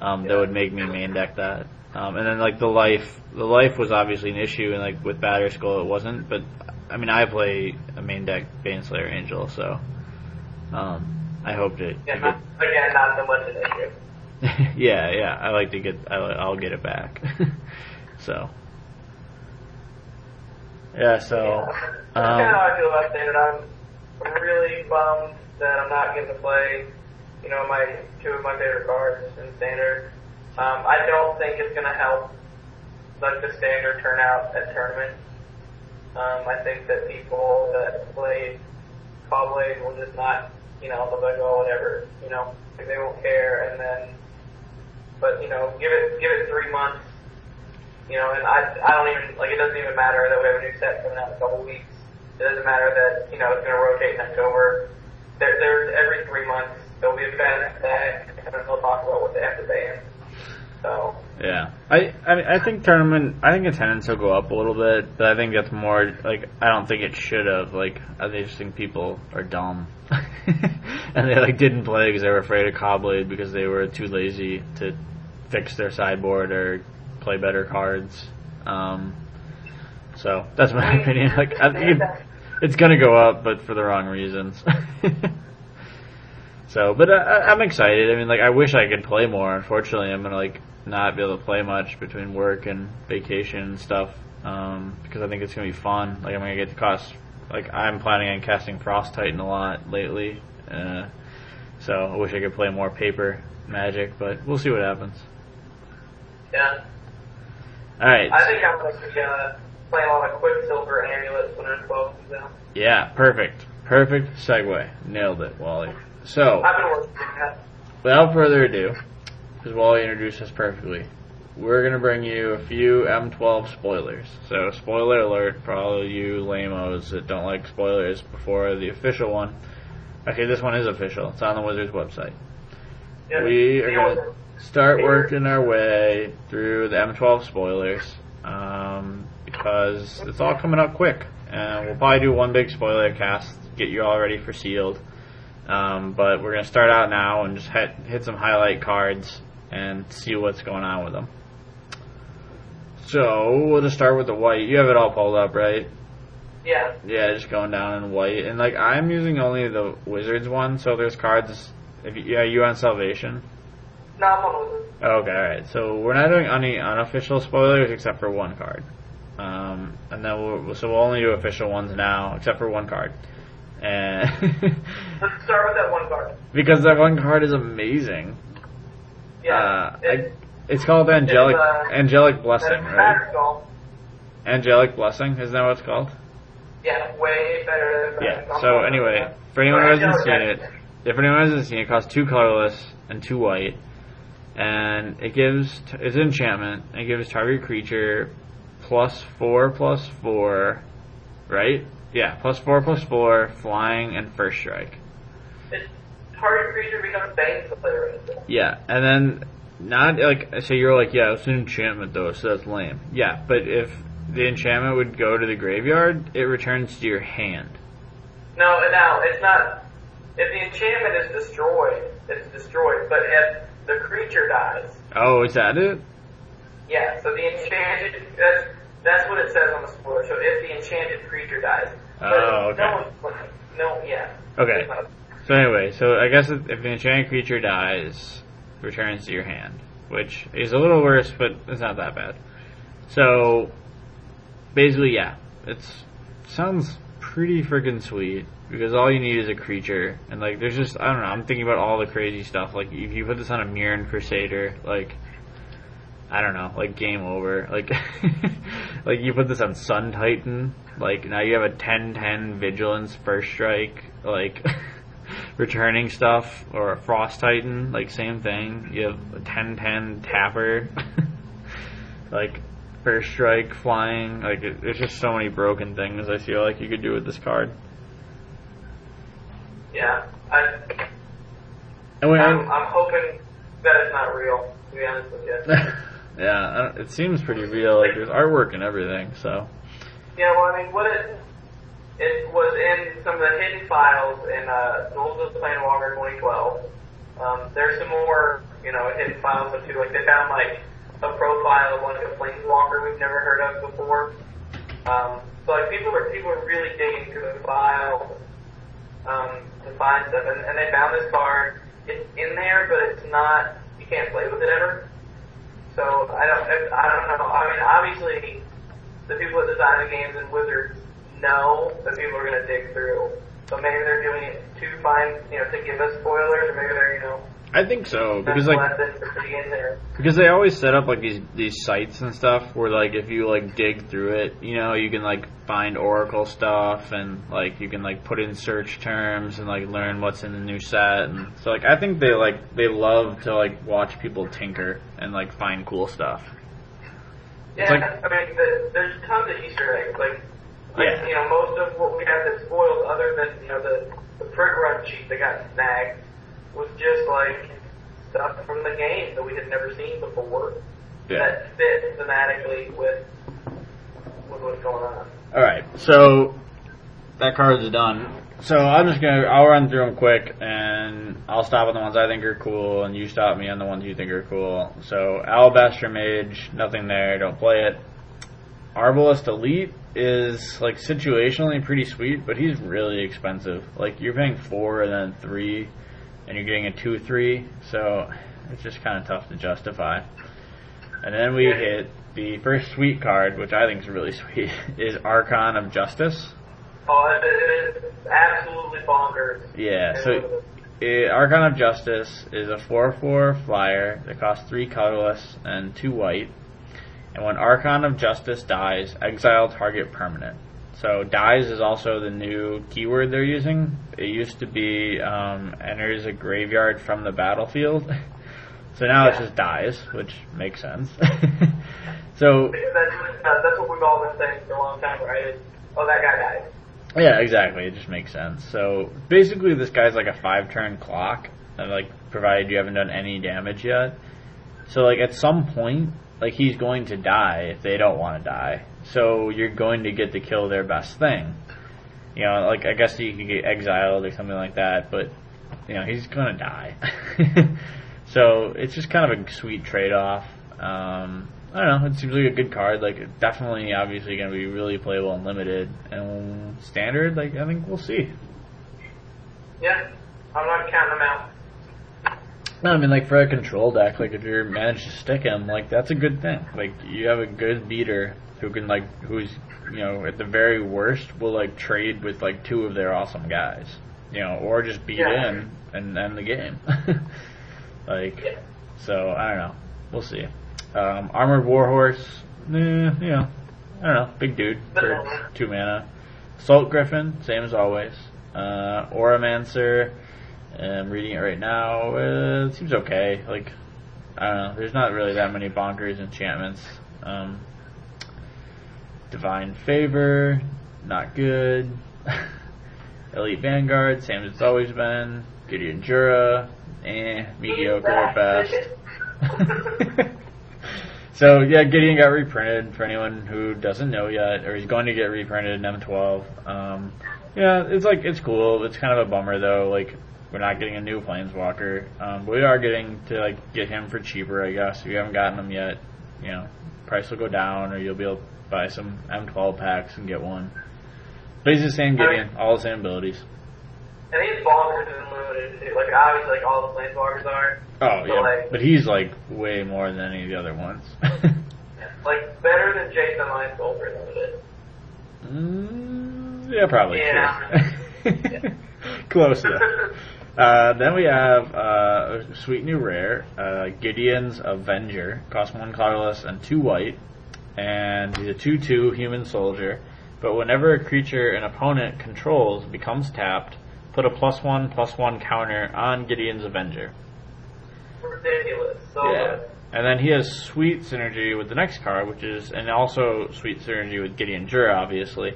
um, That would make me main deck that. Um, and then like the life, the life was obviously an issue, and like with Batterskull it wasn't. But I mean, I play a main deck Baneslayer Angel, so um, I hope to, Yeah, get not, again, not so much an issue. yeah, yeah. I like to get. I, I'll get it back. so. Yeah. So. That's kind of Um, how I feel about standard. I'm, I'm really bummed that I'm not getting to play, you know, my two of my favorite cards in standard. Um, I don't think it's going to help like the standard turnout at tournaments. Um, I think that people that play Caw-Blade will just not, you know, they'll be like, oh, whatever, you know, like they won't care, and then, but you know, give it give it three months, you know, and I I don't even like it doesn't even matter that we have a new set coming out in a couple weeks. It doesn't matter that you know it's going to rotate in October. There, there's every three months there'll be a bad deck, and they'll talk about what they have to ban. So yeah. I. I mean, I think tournament. I think attendance will go up a little bit, but I think that's more like I don't think it should have. Like I just think people are dumb, and they like didn't play because they were afraid of Caw-Blade because they were too lazy to fix their sideboard or play better cards. Um, so that's my opinion. Like I think it, it's gonna go up, but for the wrong reasons. so, but I, I'm excited. I mean, like I wish I could play more. Unfortunately, I'm gonna like not be able to play much between work and vacation and stuff um, because I think it's gonna be fun. Like I'm gonna get to cost. Like I'm planning on casting Frost Titan a lot lately. Uh, so I wish I could play more paper magic, but we'll see what happens. yeah, All right. I think I'm going to be uh, playing a lot of Quicksilver amulets when M12 comes out. Yeah, perfect. Perfect segue. Nailed it, Wally. So, I've been working on that. without further ado, because Wally introduced us perfectly, we're gonna bring you a few M12 spoilers. So, spoiler alert for all you lamos that don't like spoilers before the official one. Okay, this one is official. It's on the Wizards website. Yeah, We are gonna start working our way through the M12 spoilers um, because it's all coming up quick, and we'll probably do one big spoiler cast, get you all ready for sealed. Um, but we're gonna start out now and just hit, hit some highlight cards and see what's going on with them. So we'll just start with the white. You have it all pulled up, right? Yeah. Yeah, just going down in white, and like I'm using only the Wizards one, so there's cards. If you, yeah, you on Salvation. No, I'm on. Okay, alright. So we're not doing any unofficial spoilers except for one card. Um, and then we'll, so we'll only do official ones now, except for one card. And Let's start with that one card. because that one card is amazing. Yeah. Uh, it, I, it's called Angelic It's, uh, Angelic Blessing, right? Angelic Blessing, isn't that what it's called? Yeah, way better than Yeah. So anyway, for anyone who hasn't seen it, if anyone hasn't seen it, it costs two colorless and two white, and it gives it's an enchantment. It gives target creature plus four plus four, right? Yeah, plus four plus four, flying and first strike. It's target creature becomes bang player. Yeah, and then not like so you're like yeah it's an enchantment though so that's lame. Yeah, but if the enchantment would go to the graveyard, it returns to your hand. No, now it's not. If the enchantment is destroyed, it's destroyed. But if the creature dies, Oh, is that it? yeah. So the enchanted that's that's what it says on the spoiler. So if the enchanted creature dies, Oh, okay. No, one- no, yeah. Okay. So anyway, so I guess if if the enchanted creature dies, returns to your hand, which is a little worse, but it's not that bad. So basically, yeah, it's sounds pretty freaking sweet because all you need is a creature, and like there's just I don't know. I'm thinking about all the crazy stuff. Like if you put this on a Mirran Crusader, like I don't know, like game over. Like like you put this on Sun Titan, like now you have a 10-10 vigilance first strike, like returning stuff, or a Frost Titan, like same thing. You have a 10-10 tapper, like first strike flying. Like it, there's just so many broken things I feel like you could do with this card. Yeah. I, And when, I'm, I'm hoping that it's not real. To be honest with you. yeah, it seems pretty real. Like there's artwork and everything. So Yeah, well, I mean, what it it was in some of the hidden files in uh, Duels of the Planeswalker 2012. Um, there's some more, you know, hidden files of too. Like they found like a profile of like a planeswalker we've never heard of before. Um, so like people are people are really digging through the file um, to find stuff, and, and they found this card. It's in there, but it's not. You can't play with it ever. So I don't. I don't know. I mean, obviously, the people that design the games and Wizards know that people are going to dig through. So maybe they're doing it to find, you know, to give us spoilers, or maybe they're, you know, I think so because like lessons for putting in there. Because they always set up like these these sites and stuff where like if you like dig through it, you know, you can like find Oracle stuff and like you can like put in search terms and like learn what's in the new set and so like I think they like they love to like watch people tinker and like find cool stuff. Yeah, like- I mean, the, there's tons of Easter eggs. Like, like, Yeah. you know, most of what we have that's spoiled, other than you know the the print run sheet that got snagged, was just like stuff from the game that we had never seen before Yeah. that fit thematically with with what's going on. All right, so that card's done. So I'm just gonna I'll run through them quick, and I'll stop on the ones I think are cool, and you stop me on the ones you think are cool. So Alabaster Mage, nothing there, don't play it. Arbalest Elite is like situationally pretty sweet, but he's really expensive. Like you're paying four and then three, and you're getting a two three, so it's just kind of tough to justify. And then we hit the first sweet card, which I think is really sweet, is Archon of Justice. Oh, it, it is absolutely bonkers. Yeah, so uh, Archon of Justice is a 4-4 flyer that costs 3 colorless and 2 white. And when Archon of Justice dies, exile target permanent. So dies is also the new keyword they're using. It used to be um, enters a graveyard from the battlefield. so now it's Yeah. just dies, which makes sense. so that's, that's what we've all been saying for a long time, right? Oh, that guy died. Yeah, exactly. It just makes sense. So basically, this guy's like a five turn clock, and like provided you haven't done any damage yet. So like at some point, like he's going to die if they don't want to die. So you're going to get to kill their best thing. You know, like I guess you could get exiled or something like that, but you know he's gonna die. so it's just kind of a sweet trade off. Um, I don't know. It seems like a good card. Like definitely, obviously, going to be really playable and limited and standard. Like I think we'll see. Yeah, I'm not counting them out. No, I mean, like for a control deck, like if you manage to stick him, like that's a good thing. Like you have a good beater who can like who's you know at the very worst will like trade with like two of their awesome guys, you know, or just beat Yeah. in and end the game. like, Yeah. so I don't know. We'll see. Um, Armored Warhorse, eh, you know, I don't know, big dude for two mana. Assault Griffin, same as always. Uh, Auramancer, I'm reading it right now. Uh, it seems okay. Like, I don't know. There's not really that many bonkers enchantments. Um, Divine Favor, not good. Elite Vanguard, same as it's always been. Gideon Jura, eh, mediocre at best. so yeah, Gideon got reprinted for anyone who doesn't know yet, or he's going to get reprinted in M12. Um, yeah, it's like it's cool. It's kind of a bummer though. Like we're not getting a new Planeswalker. Um, but we are getting to like get him for cheaper, I guess. If you haven't gotten him yet, you know, price will go down, or you'll be able to buy some M12 packs and get one. But he's the same Gideon, all the same abilities. And he's bonkers and limited too. Like obviously, like all the planeswalkers are. Oh So, yeah, like- but he's like way more than any of the other ones. Like better than Jason Line Soldier Limited. Mm, yeah, probably. Yeah. true. Close enough. Uh, then we have uh, a sweet new rare, uh, Gideon's Avenger. Cost one colorless and two white, and he's a two-two human soldier. But whenever a creature an opponent controls becomes tapped, put a plus one plus one counter on Gideon's Avenger. Ridiculous. So Yeah. good. And then he has sweet synergy with the next card, which is, and also sweet synergy with Gideon Jura, obviously.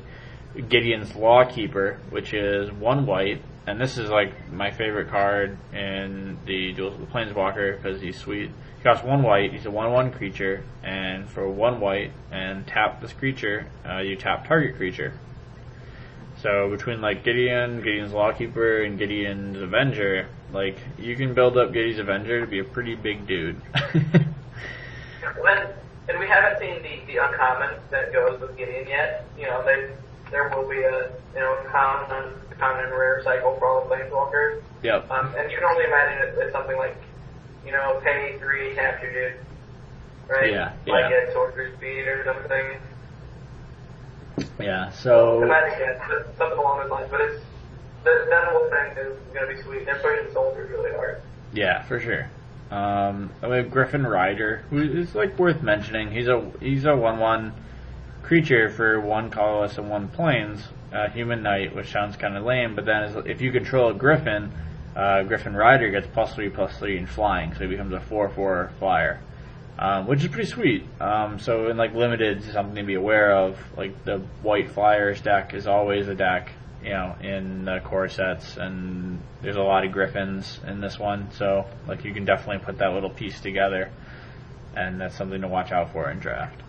Gideon's Lawkeeper, which is one white, and this is like my favorite card in the Duels of the Planeswalker because he's sweet. He costs one white, he's a 1 1 creature, and for one white, and tap this creature, uh, you tap target creature. So between like Gideon, Gideon's Lawkeeper, and Gideon's Avenger, like you can build up Gideon's Avenger to be a pretty big dude. When, and we haven't seen the, the uncommon that goes with Gideon yet. You know, they, there will be a you know common, common and rare cycle for all the planeswalkers. yep. Um, and you can only imagine it as something like, you know, pay three, tap your dude, right? Yeah, Like yeah. at sorcerer speed or something. Yeah. So Imagine yeah, something along those lines. But it's that, that whole thing is going to be sweet. They're pushing soldiers really hard. yeah, for sure. Um, and we have Griffin Rider, who is like worth mentioning. He's a he's a one one creature for one colorless and one plains, uh, human knight, which sounds kind of lame. But then, if you control a Griffin, uh, Griffin Rider gets plus three plus three in flying, so he becomes a four four flyer. Um, which is pretty sweet. Um, so in like limited, something to be aware of. Like the white flyers deck is always a deck, you know, in the core sets, and there's a lot of griffins in this one. So like you can definitely put that little piece together, and that's something to watch out for in draft.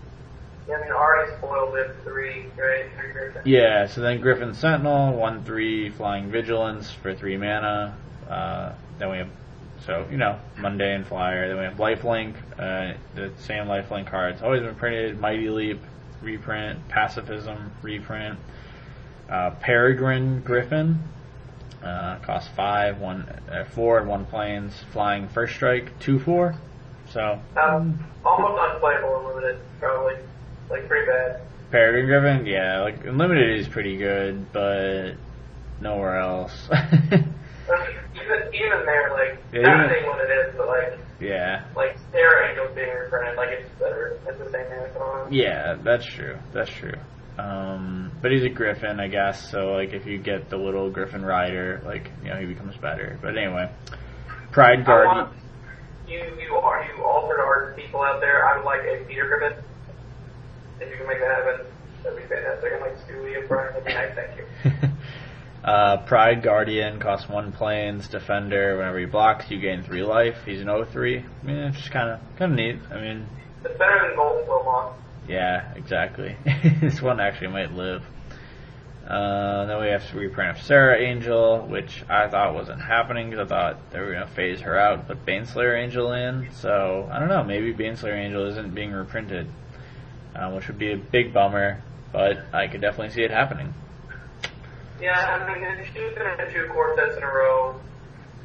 Yeah, I mean, already spoiled it three, right? Three Griffins. Yeah. So then Griffin Sentinel, one three flying vigilance for three mana. Uh, then we have so you know mundane flyer. Then we have lifelink, uh, the same lifelink card. It's always been printed. Mighty Leap, reprint. Pacifism, reprint. Uh, Peregrine Griffin. Uh, costs five, one, uh, four, and one planes. Flying first strike, two four. So Um, almost unplayable and limited, probably. Like, pretty bad. Peregrine Griffin, yeah, like unlimited is pretty good, but nowhere else. Even, even there, like, Yeah, not saying what it is, but like, yeah, like, Serra Angels being reprinted, like, it's better. It's the same thing yeah, that's true. That's true. Um, but he's a Griffin, I guess. So like, if you get the little Griffin rider, like you know, he becomes better. But anyway, Pride Guardian. you, you are you altered art people out there. I would like a Peter Griffin. If you can make that happen, that'd be fantastic. I'm like and Brian. That'd be nice. Thank you. uh, Pride Guardian costs one planes. Defender, whenever he blocks, you gain three life. He's an 0-3. I mean, it's just kind of kind of neat. I mean, It's better than Golden Wilmot. yeah, exactly. this one actually might live. Uh, then we have to reprint of Serra Angel, which I thought wasn't happening because I thought they were going to phase her out put Baneslayer Angel in. So, I don't know, maybe Baneslayer Angel isn't being reprinted, uh, which would be a big bummer, but I could definitely see it happening. Yeah, I mean, she was going to two quartets in a row.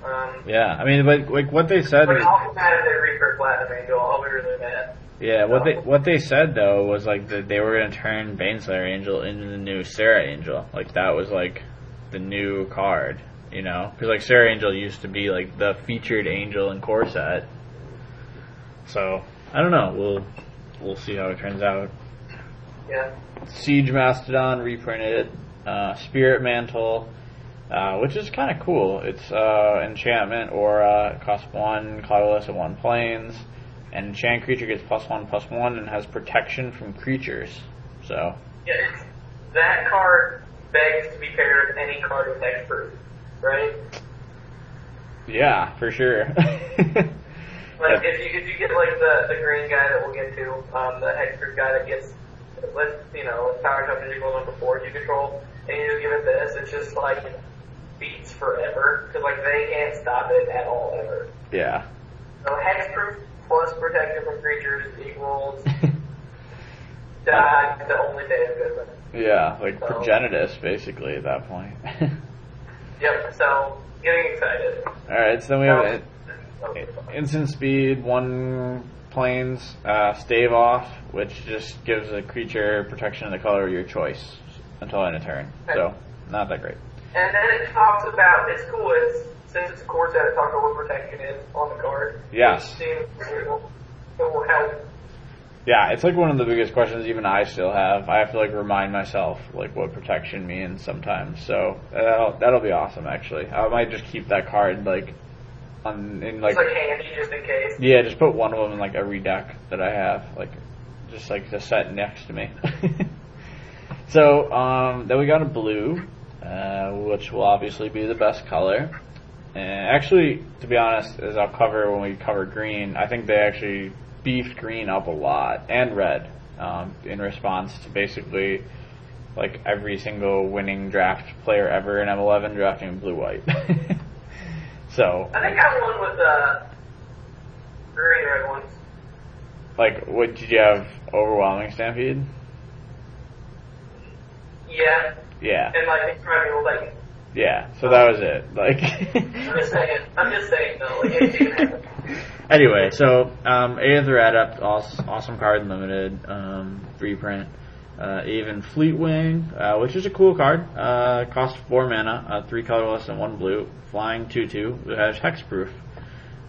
Um, Yeah, I mean, like, like what they said but is, I'll be mad if they reprint Platinum Angel. I'll be really mad. yeah, what they what they said though was like that they were going to turn Baneslayer Angel into the new Serra Angel. Like that was like the new card, you know? Because like Serra Angel used to be like the featured angel in Corset. So I don't know. We'll we'll see how it turns out. Yeah. Siege Mastodon reprinted, uh, Spirit Mantle, uh, which is kind of cool. It's uh, enchantment aura, it costs one colorless and one planes. And enchant creature gets plus one plus one and has protection from creatures. So Yeah, it's, that card begs to be paired with any card with hexproof, right? yeah, for sure. Like if you if you get like the the green guy that we'll get to, um, the hexproof guy that gets let's you know power coverage equal number four you control, and you give it this, it's just like beats forever because like they can't stop it at all ever. yeah. So hexproof plus protection from creatures equals die the only day of goodness. Yeah, like So- progenitus basically at that point. Yep. So getting excited. Alright, so then we have it. Okay. Instant speed, one planes, uh, stave off, which just gives a creature protection of the color of your choice until end of turn. So, not that great. And then it talks about it's cool. It's since it's a core set, it talks about what protection is on the card. Yes. It seems it will, it will help. Yeah, it's like one of the biggest questions even I still have. I have to like remind myself like what protection means sometimes. So that'll that'll be awesome actually. I might just keep that card like on in like like just in case. yeah, just put one of them in like every deck that I have, like just like the set next to me. so um, then we got a blue, uh, which will obviously be the best color. And actually, to be honest, as I'll cover when we cover green, I think they actually beefed green up a lot and red um, in response to basically like every single winning draft player ever in M11 drafting blue white. so I think I won with uh, green red ones. Like, what did you have? Overwhelming Stampede? Yeah, Yeah, and like probably was like yeah. So that was it. Like, I'm just saying. I'm just saying though. Like it anyway, so um, Aether Adept, awesome, awesome card, limited um, reprint. Uh, Aven Fleetwing, uh, which is a cool card. Uh, costs four mana, uh, three colorless and one blue. Flying two two. It has hexproof.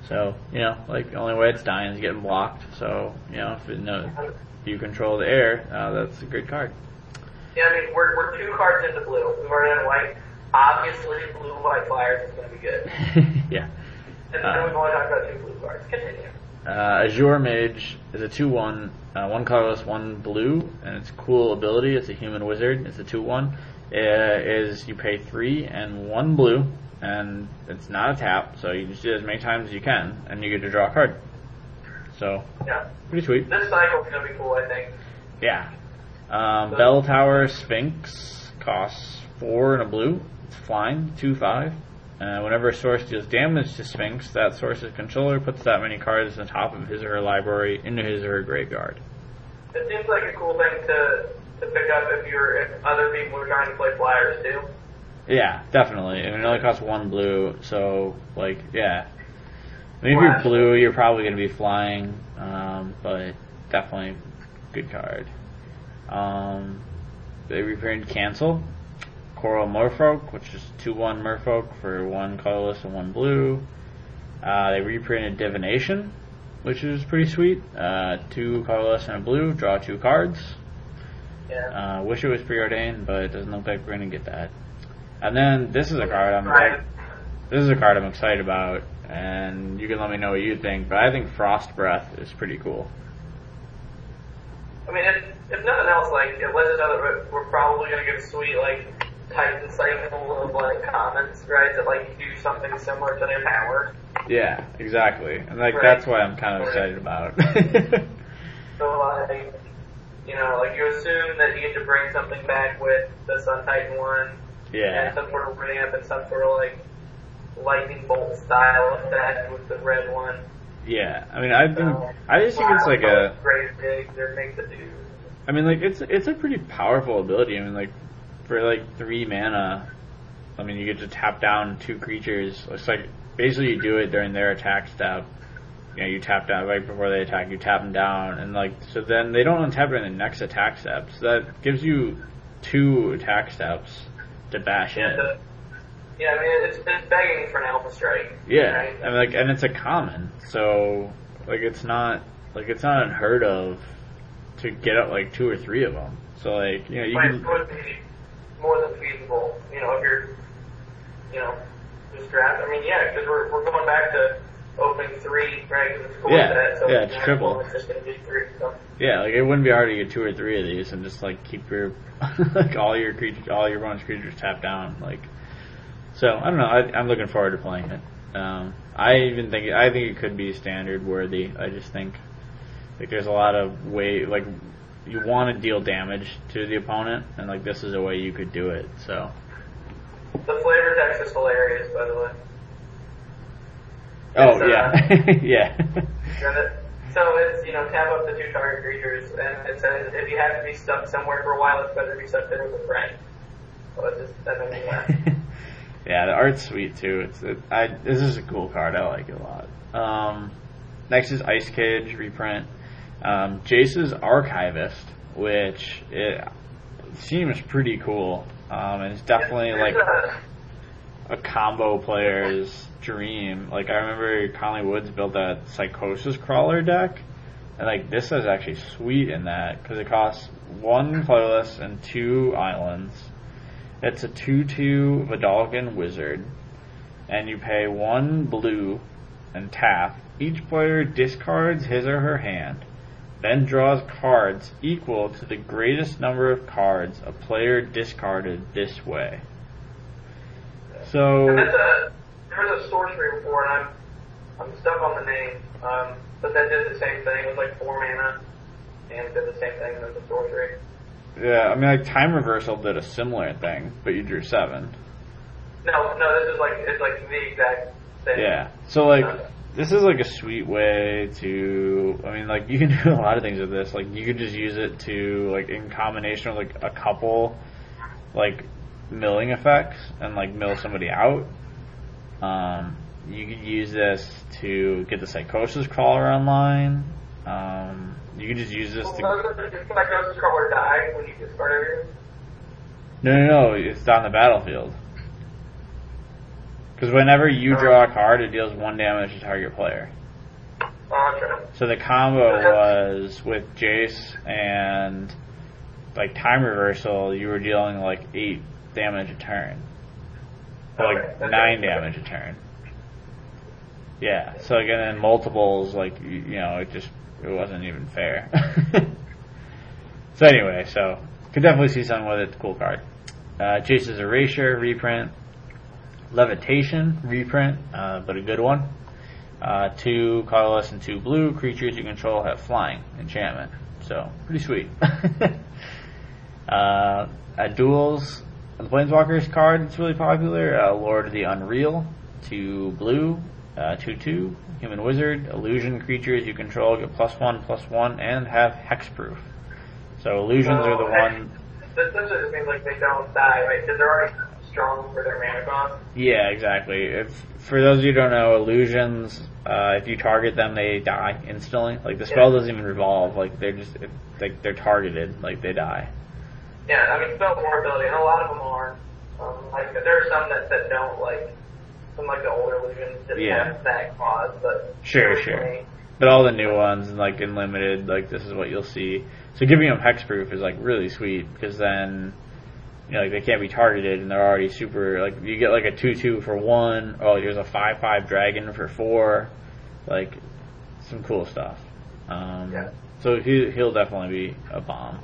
So you know, like the only way it's dying is getting blocked. So you know, if it, if you control the air, uh, that's a good card. Yeah, I mean we're we're two cards into blue. We've already done white. Obviously, blue white flyers is going to be good. yeah. And then we've only talked about two blue cards. Continue. Uh, Azure Mage is a 2-1, uh, one colorless, one blue, and its cool ability, it's a human wizard, it's a 2-1, uh, is you pay 3 and 1 blue, and it's not a tap, so you just do it as many times as you can, and you get to draw a card. So, Yeah. pretty sweet. This cycle's going to be cool. I think. Yeah. Um, Bell Tower Sphinx costs 4 and a blue, it's flying, 2-5. Uh, whenever a source deals damage to Sphinx, that source's controller puts that many cards on top of his or her library into his or her graveyard. It seems like a cool thing to to pick up if you're if other people are trying to play flyers too. Yeah, definitely. And it only costs one blue, so like, yeah. I mean, if you're blue, you're probably going to be flying, um, but definitely good card. Um, they reprinted Cancel, Coral Merfolk, which is 2-1 Merfolk for one colorless and one blue. Uh, they reprinted Divination, which is pretty sweet. Uh, two colorless and a blue, draw two cards. Yeah. Uh, wish it was preordained, but it doesn't look like we're gonna get that. And then this is a card I'm Right. this is a card I'm excited about, and you can let me know what you think. But I think Frost Breath is pretty cool. I mean, if, if nothing else, like, it lets us know that we're, we're probably gonna get a sweet, like, Titan cycle of, like, comments, right, that, like, do something similar to their power. Yeah, exactly, and like Right. that's why I'm kind of excited about. It. so, like, you know, like, you assume that you get to bring something back with the Sun Titan one, yeah, and some sort of ramp and some sort of, like, lightning bolt style effect with the red one. yeah. I mean, I think So, I just think it's like a. Great dig, or make the do. I mean, like it's it's a pretty powerful ability. I mean, like for like three mana, I mean, you get to tap down two creatures. It's like basically you do it during their attack step. You know, you tap down right before they attack. You tap them down, and like so then they don't untap during the next attack step. So that gives you two attack steps to bash Yeah, in. the, yeah, I mean, it's, it's begging for an alpha strike. Yeah, Right? I mean, like, and it's a common, so like it's not like it's not unheard of to get up like two or three of them. So like you know you can it would be more than feasible, you know, if you're, you know, just draft. I mean, yeah, because we're, we're going back to opening three, right? 'cause it's cool Yeah, that, so yeah, it's triple. is just to be three. So. Yeah, like it wouldn't be hard to get two or three of these and just like keep your like all your creatures, all your bonus creatures tapped down. Like, so I don't know. I, I'm looking forward to playing it. Um, I even think I think it could be standard worthy. I just think like there's a lot of way like you want to deal damage to the opponent, and like this is a way you could do it. So, The flavor text is hilarious, by the way. oh It's, uh, yeah, yeah, So it's, you know, tap up the two target creatures, and it says if you have to be stuck somewhere for a while, it's better to be stuck there with a friend. So it's just, that made me laugh. yeah. The art's sweet too. It's it, I this is a cool card. I like it a lot. Um, next is Ice Cage reprint. Um, Jace's Archivist, which it seems pretty cool. Um, and it's definitely like a- combo player's dream. Like I remember Conley Woods built that Psychosis Crawler deck, and like this is actually sweet in that because it costs one colorless and two islands. It's a two-two Vedalken Wizard, and you pay one blue and tap. Each player discards his or her hand, then draws cards equal to the greatest number of cards a player discarded this way. So that's a, there was a sorcery before, and I'm, I'm stuck on the name, um, but that did the same thing. It was like four mana, and did the same thing as a sorcery. Yeah, I mean, like time reversal did a similar thing, but you drew seven. No, no, this is like, it's like the exact same. Yeah, so like this is like a sweet way to. I mean, like you can do a lot of things with this. Like you could just use it to like in combination with like a couple like milling effects and like mill somebody out. Um, you could use this to get the psychosis crawler online. Um, you could just use this Well, to. the Psychosis Crawler die when you discard everything? No, no, no. It's on the battlefield. Because whenever you draw a card, it deals one damage to target player. Right. So the combo was with Jace and like time reversal. You were dealing like eight damage a turn, or Okay, like okay. nine damage a turn. Yeah. So again, in multiples, like you, you know, it just it wasn't even fair. so anyway, so could definitely see something with it. It's cool card. Uh, Jace's Erasure reprint, Levitation reprint, uh, but a good one. Uh, two colorless and two blue creatures you control have flying enchantment. So pretty sweet. uh, at duels, the Planeswalkers card that's really popular. Uh, Lord of the Unreal, two blue, uh, two two human wizard, illusion creatures you control get plus one plus one and have hexproof. So illusions are the Oh, one. That just means like they don't die, right? Because they're already strong for their mana cost. Yeah, exactly. If for those of you who don't know, illusions, uh, if you target them, they die instantly. Like the spell doesn't even revolve. Like they're just it, like they're targeted. Like they die. Yeah, I mean, spell more ability, and a lot of them are. Um, like, there are some that, that don't, like, some like the older illusions didn't Yeah. have that clause, but. Sure, originally, but all the new ones and like in limited, like this is what you'll see. So giving them hexproof is like really sweet because then you know like they can't be targeted and they're already super like you get like a two two for one. Oh, there's a five five dragon for four, like some cool stuff. Um, Yeah. So he he'll definitely be a bomb.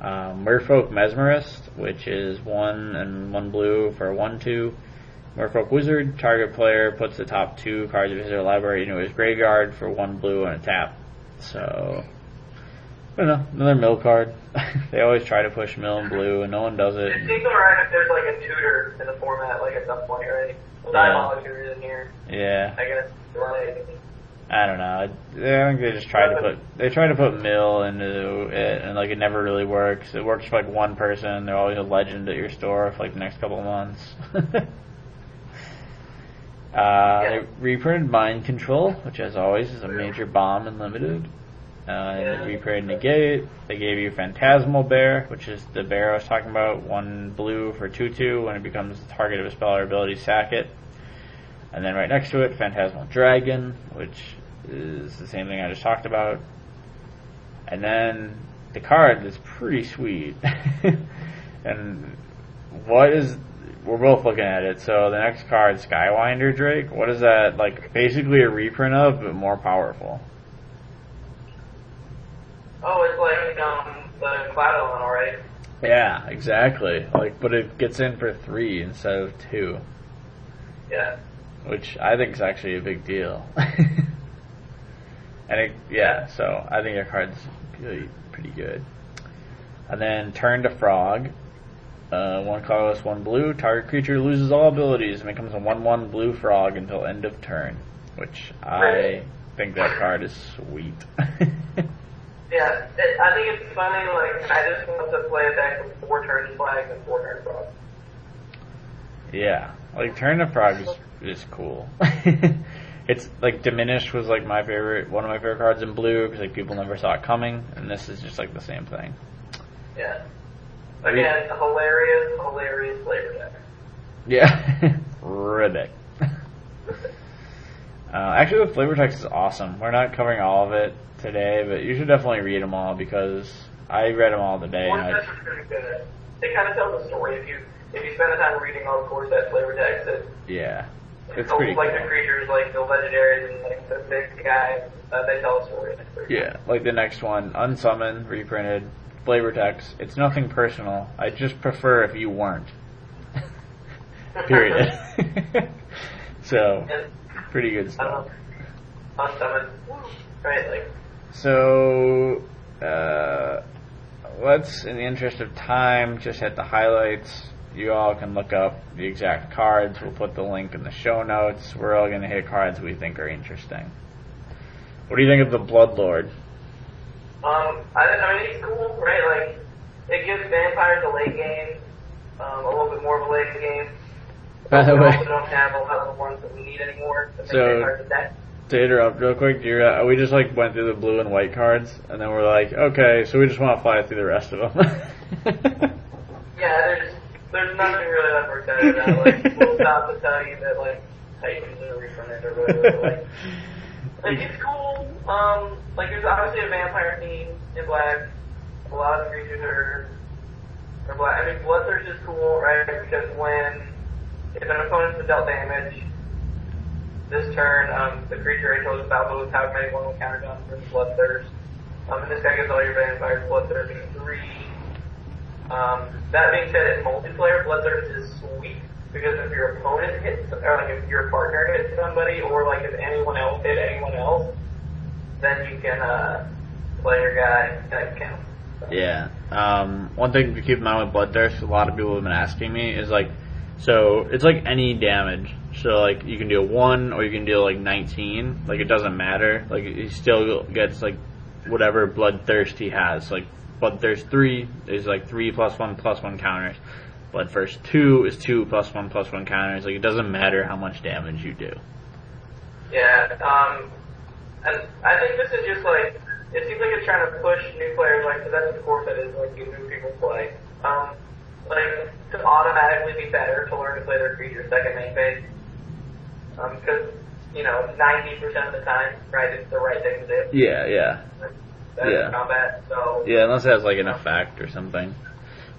Um, Merfolk Mesmerist, which is one and one blue for one two. Merfolk Wizard, target player puts the top two cards of his library into his graveyard for one blue and a tap. So, I don't know, another mill card. they always try to push mill and blue, and no one does It it. seems alright if there's like a tutor in the format, like at some point, right? Well, Yeah. Diabolic tutor in here, Yeah, I guess. Like, I don't know. I, think they just try to put they try to put mill into it, and like it never really works. It works for like one person. They're always a legend at your store for like the next couple of months. Uh, They reprinted Mind Control, which as always is a major bomb in limited. Uh, and they reprinted Negate. They gave you Phantasmal Bear, which is the bear I was talking about. One blue for 2-2. When it becomes the target of a spell or ability, sack it. And then right next to it, Phantasmal Dragon, which is the same thing I just talked about. And then the card is pretty sweet. and what is we're both looking at it. So the next card, Skywinder Drake. What is that? Like basically a reprint of, but more powerful. Oh, it's like um, the Cloud right? Yeah, exactly. Like, but it gets in for three instead of two, Yeah. which I think is actually a big deal. and it, yeah, so I think your card's really pretty good. And then turn to frog. Uh, one colorless, one blue. Target creature loses all abilities and becomes a one-one blue frog until end of turn. Which I think that card is sweet. Yeah, it, I think it's funny, like, I just want to play a deck with four turn flags and four turn frogs. Yeah, like Turn to Frog is, is cool. it's like Diminished was like my favorite, one of my favorite cards in blue because like people never saw it coming, and this is just like the same thing. Yeah. Again, hilarious, hilarious flavor deck. Yeah, Riddick. Uh, actually, the flavor text is awesome. We're not covering all of it today, but you should definitely read them all because I read them all today. Core And sets I, are pretty good. They kind of tell the story if you if you spend the time reading all the core set flavor text. It, yeah, it's oh, pretty like cool. the creatures, like the legendaries, and like the big guys. Uh, they tell a story. Yeah, like the next one, Unsummon, reprinted, flavor text. It's nothing personal. I just prefer if you weren't. Period. so, and pretty good stuff. know. Unsummoned. Right, like So, uh, let's, in the interest of time, just hit the highlights. You all can look up the exact cards. We'll put the link in the show notes. We're all going to hit cards we think are interesting. What do you think of the Bloodlord? Um, I, I mean, it's cool, right? Like, it gives vampires a late game, um, a little bit more of a late game. By the way- also don't have a lot of the ones that we need anymore. So-. To interrupt real quick, you're, uh, we just like went through the blue and white cards, and then we're like, okay, so we just want to fly through the rest of them. Yeah, there's there's nothing really that we're excited about. Like, we'll stop to tell you that like Titans are refunded or whatever. Like, like it's cool. Um, like there's obviously a vampire theme in black. A lot of the creatures are are black. I mean, Bloodthirst is cool, right? Because when if an opponent's dealt damage this turn, um, the creature I you about moves how many one counter down for Bloodthirst. Um, and this guy gives all your vampires Bloodthirst three. Um, that being said, in multiplayer, Bloodthirst is sweet because if your opponent hits, or like if your partner hits somebody, or like if anyone else hit anyone else, then you can uh, play your guy that count. yeah. Um, one thing to keep in mind with Bloodthirst, a lot of people have been asking me, is like, so it's like any damage. So like you can deal one or you can deal like 19. Like it doesn't matter. Like he still gets like whatever bloodthirst he has. Like bloodthirst three is like three plus one plus one counters. Bloodthirst two is two plus one plus one counters. Like it doesn't matter how much damage you do. Yeah, um, and I think this is just like, it seems like it's trying to push new players, like, 'cause that's the core set is, like, new people play. Um, like, to automatically be better to learn to play their creature second main phase. Um, cause you know, 90% of the time, right, it's the right thing to do. Yeah, yeah. That's Yeah. combat, so. Yeah, unless it has like an effect or something.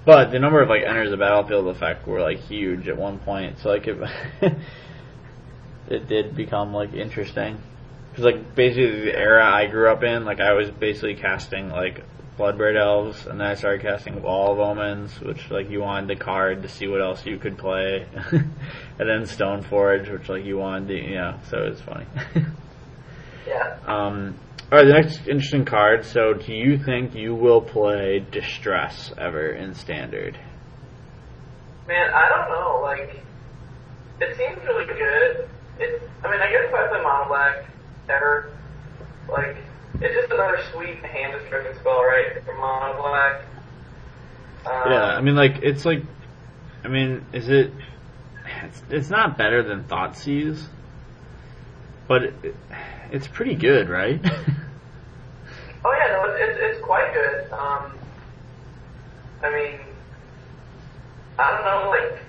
But the number of like enters the battlefield effect were like huge at one point, so like it it did become like interesting. Because like basically the era I grew up in, like I was basically casting like Bloodbraid Elves, and then I started casting Wall of Omens, which like you wanted the card to see what else you could play, and then Stoneforge, which like you wanted to, you know, so it was funny. Yeah. Um, all right, the next interesting card. So, do you think you will play Distress ever in Standard? Man, I don't know, like, it seems really good. It, I mean, I guess if I play Mono Black ever, like, it's just another sweet hand destructing spell, right, for Mono Black. Um, yeah, I mean, like it's like, I mean, is it? It's, it's not better than Thoughtseize, but it, it's pretty good, right? Oh yeah, no, it's, it's, it's quite good. Um, I mean, I don't know, like,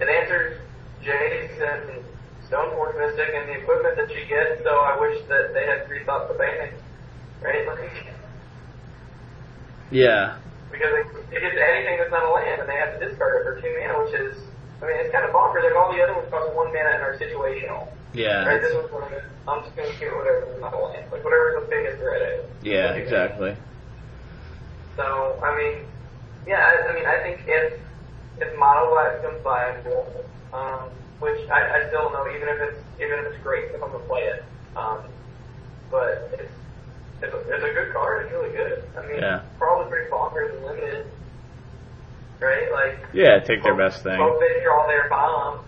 it answers Jace and Stoneforge Mystic and the equipment that you get, so I wish that they had rethought the banning, right? Like, yeah, because it, it gets anything that's not a land, and they have to discard it for two mana, which is, I mean, it's kind of bonkers. Like all the other ones cost one mana and are situational. yeah, Right, this one's like, I'm just gonna get whatever not a land. Like whatever the biggest threat is. yeah, exactly. So, I mean, yeah, I, I mean, I think if, if Mono Black becomes viable, um, which I, I still don't know, even if it's, even if it's great, if I'm gonna play it, um, but it's, it's a, it's a good card, it's really good. I mean, Yeah. probably pretty bonkers and limited, right? Like, Yeah, take their best thing. Hope they draw their bomb,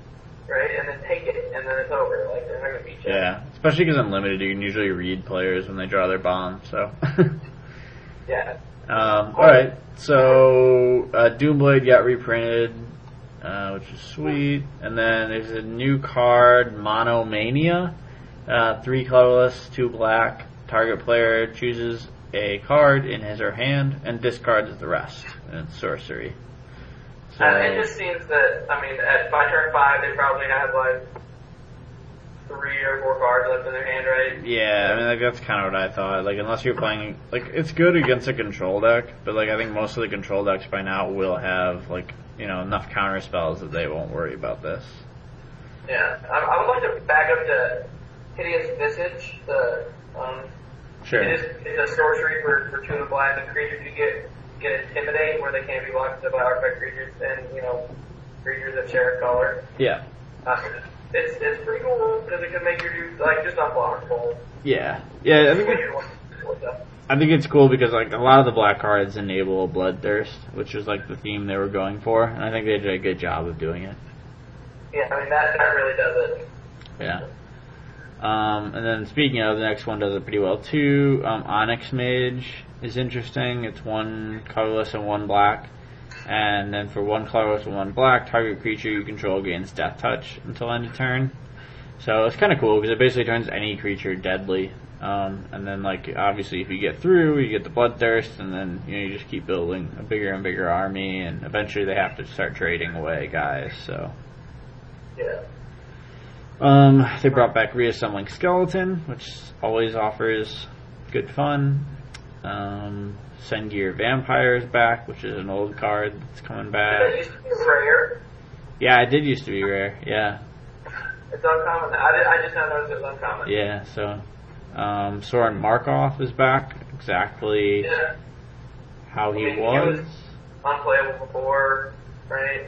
right, and then take it, and then it's over. Like, they're not gonna beat you. Yeah, especially because unlimited, you can usually read players when they draw their bomb. So. Yeah. Um, all right, so uh, Doom Blade got reprinted, uh, which is sweet, and then there's a new card, Monomania, uh, three colorless, two black. Target player chooses a card in his or her hand and discards the rest. And it's sorcery. So, it just seems that, I mean, at by turn five, they probably have like three or four cards left in their hand, right? yeah, I mean like that's kind of what I thought. Like unless you're playing, like it's good against a control deck, but like I think most of the control decks by now will have like you know enough counter spells that they won't worry about this. Yeah. I, I would like to back up to Hideous Visage, the, um, Sure. it is, it's a sorcery for, for two and black, and creatures you get, get Intimidate, where they can't be blocked by artifact creatures, and, you know, creatures that share a color. Yeah. Uh, it's, it's pretty cool, because it can make your dude, like, just unblockable. Yeah. Yeah, I think When it, you're with them. I think it's cool because like a lot of the black cards enable bloodthirst, which is like the theme they were going for, and I think they did a good job of doing it. Yeah, I mean, that, that really does it. Yeah. Um, and then speaking of, the next one does it pretty well too. Um, Onyx Mage is interesting. It's one colorless and one black. And then for one colorless and one black, target creature you control gains Death Touch until end of turn. So it's kind of cool because it basically turns any creature deadly. Um, and then like obviously if you get through, you get the bloodthirst, and then you know you just keep building a bigger and bigger army, and eventually they have to start trading away guys. So. Yeah. Um, they brought back reassembling skeleton, which always offers good fun. Um, Sengir Vampire is back, which is an old card that's coming That back. used to be rare. Yeah, it did used to be rare. Yeah, It's uncommon. I, did, I just now noticed it was uncommon. yeah. So, um, Sorin Markov is back, exactly Yeah. how he I mean, he was. was- Unplayable before, right?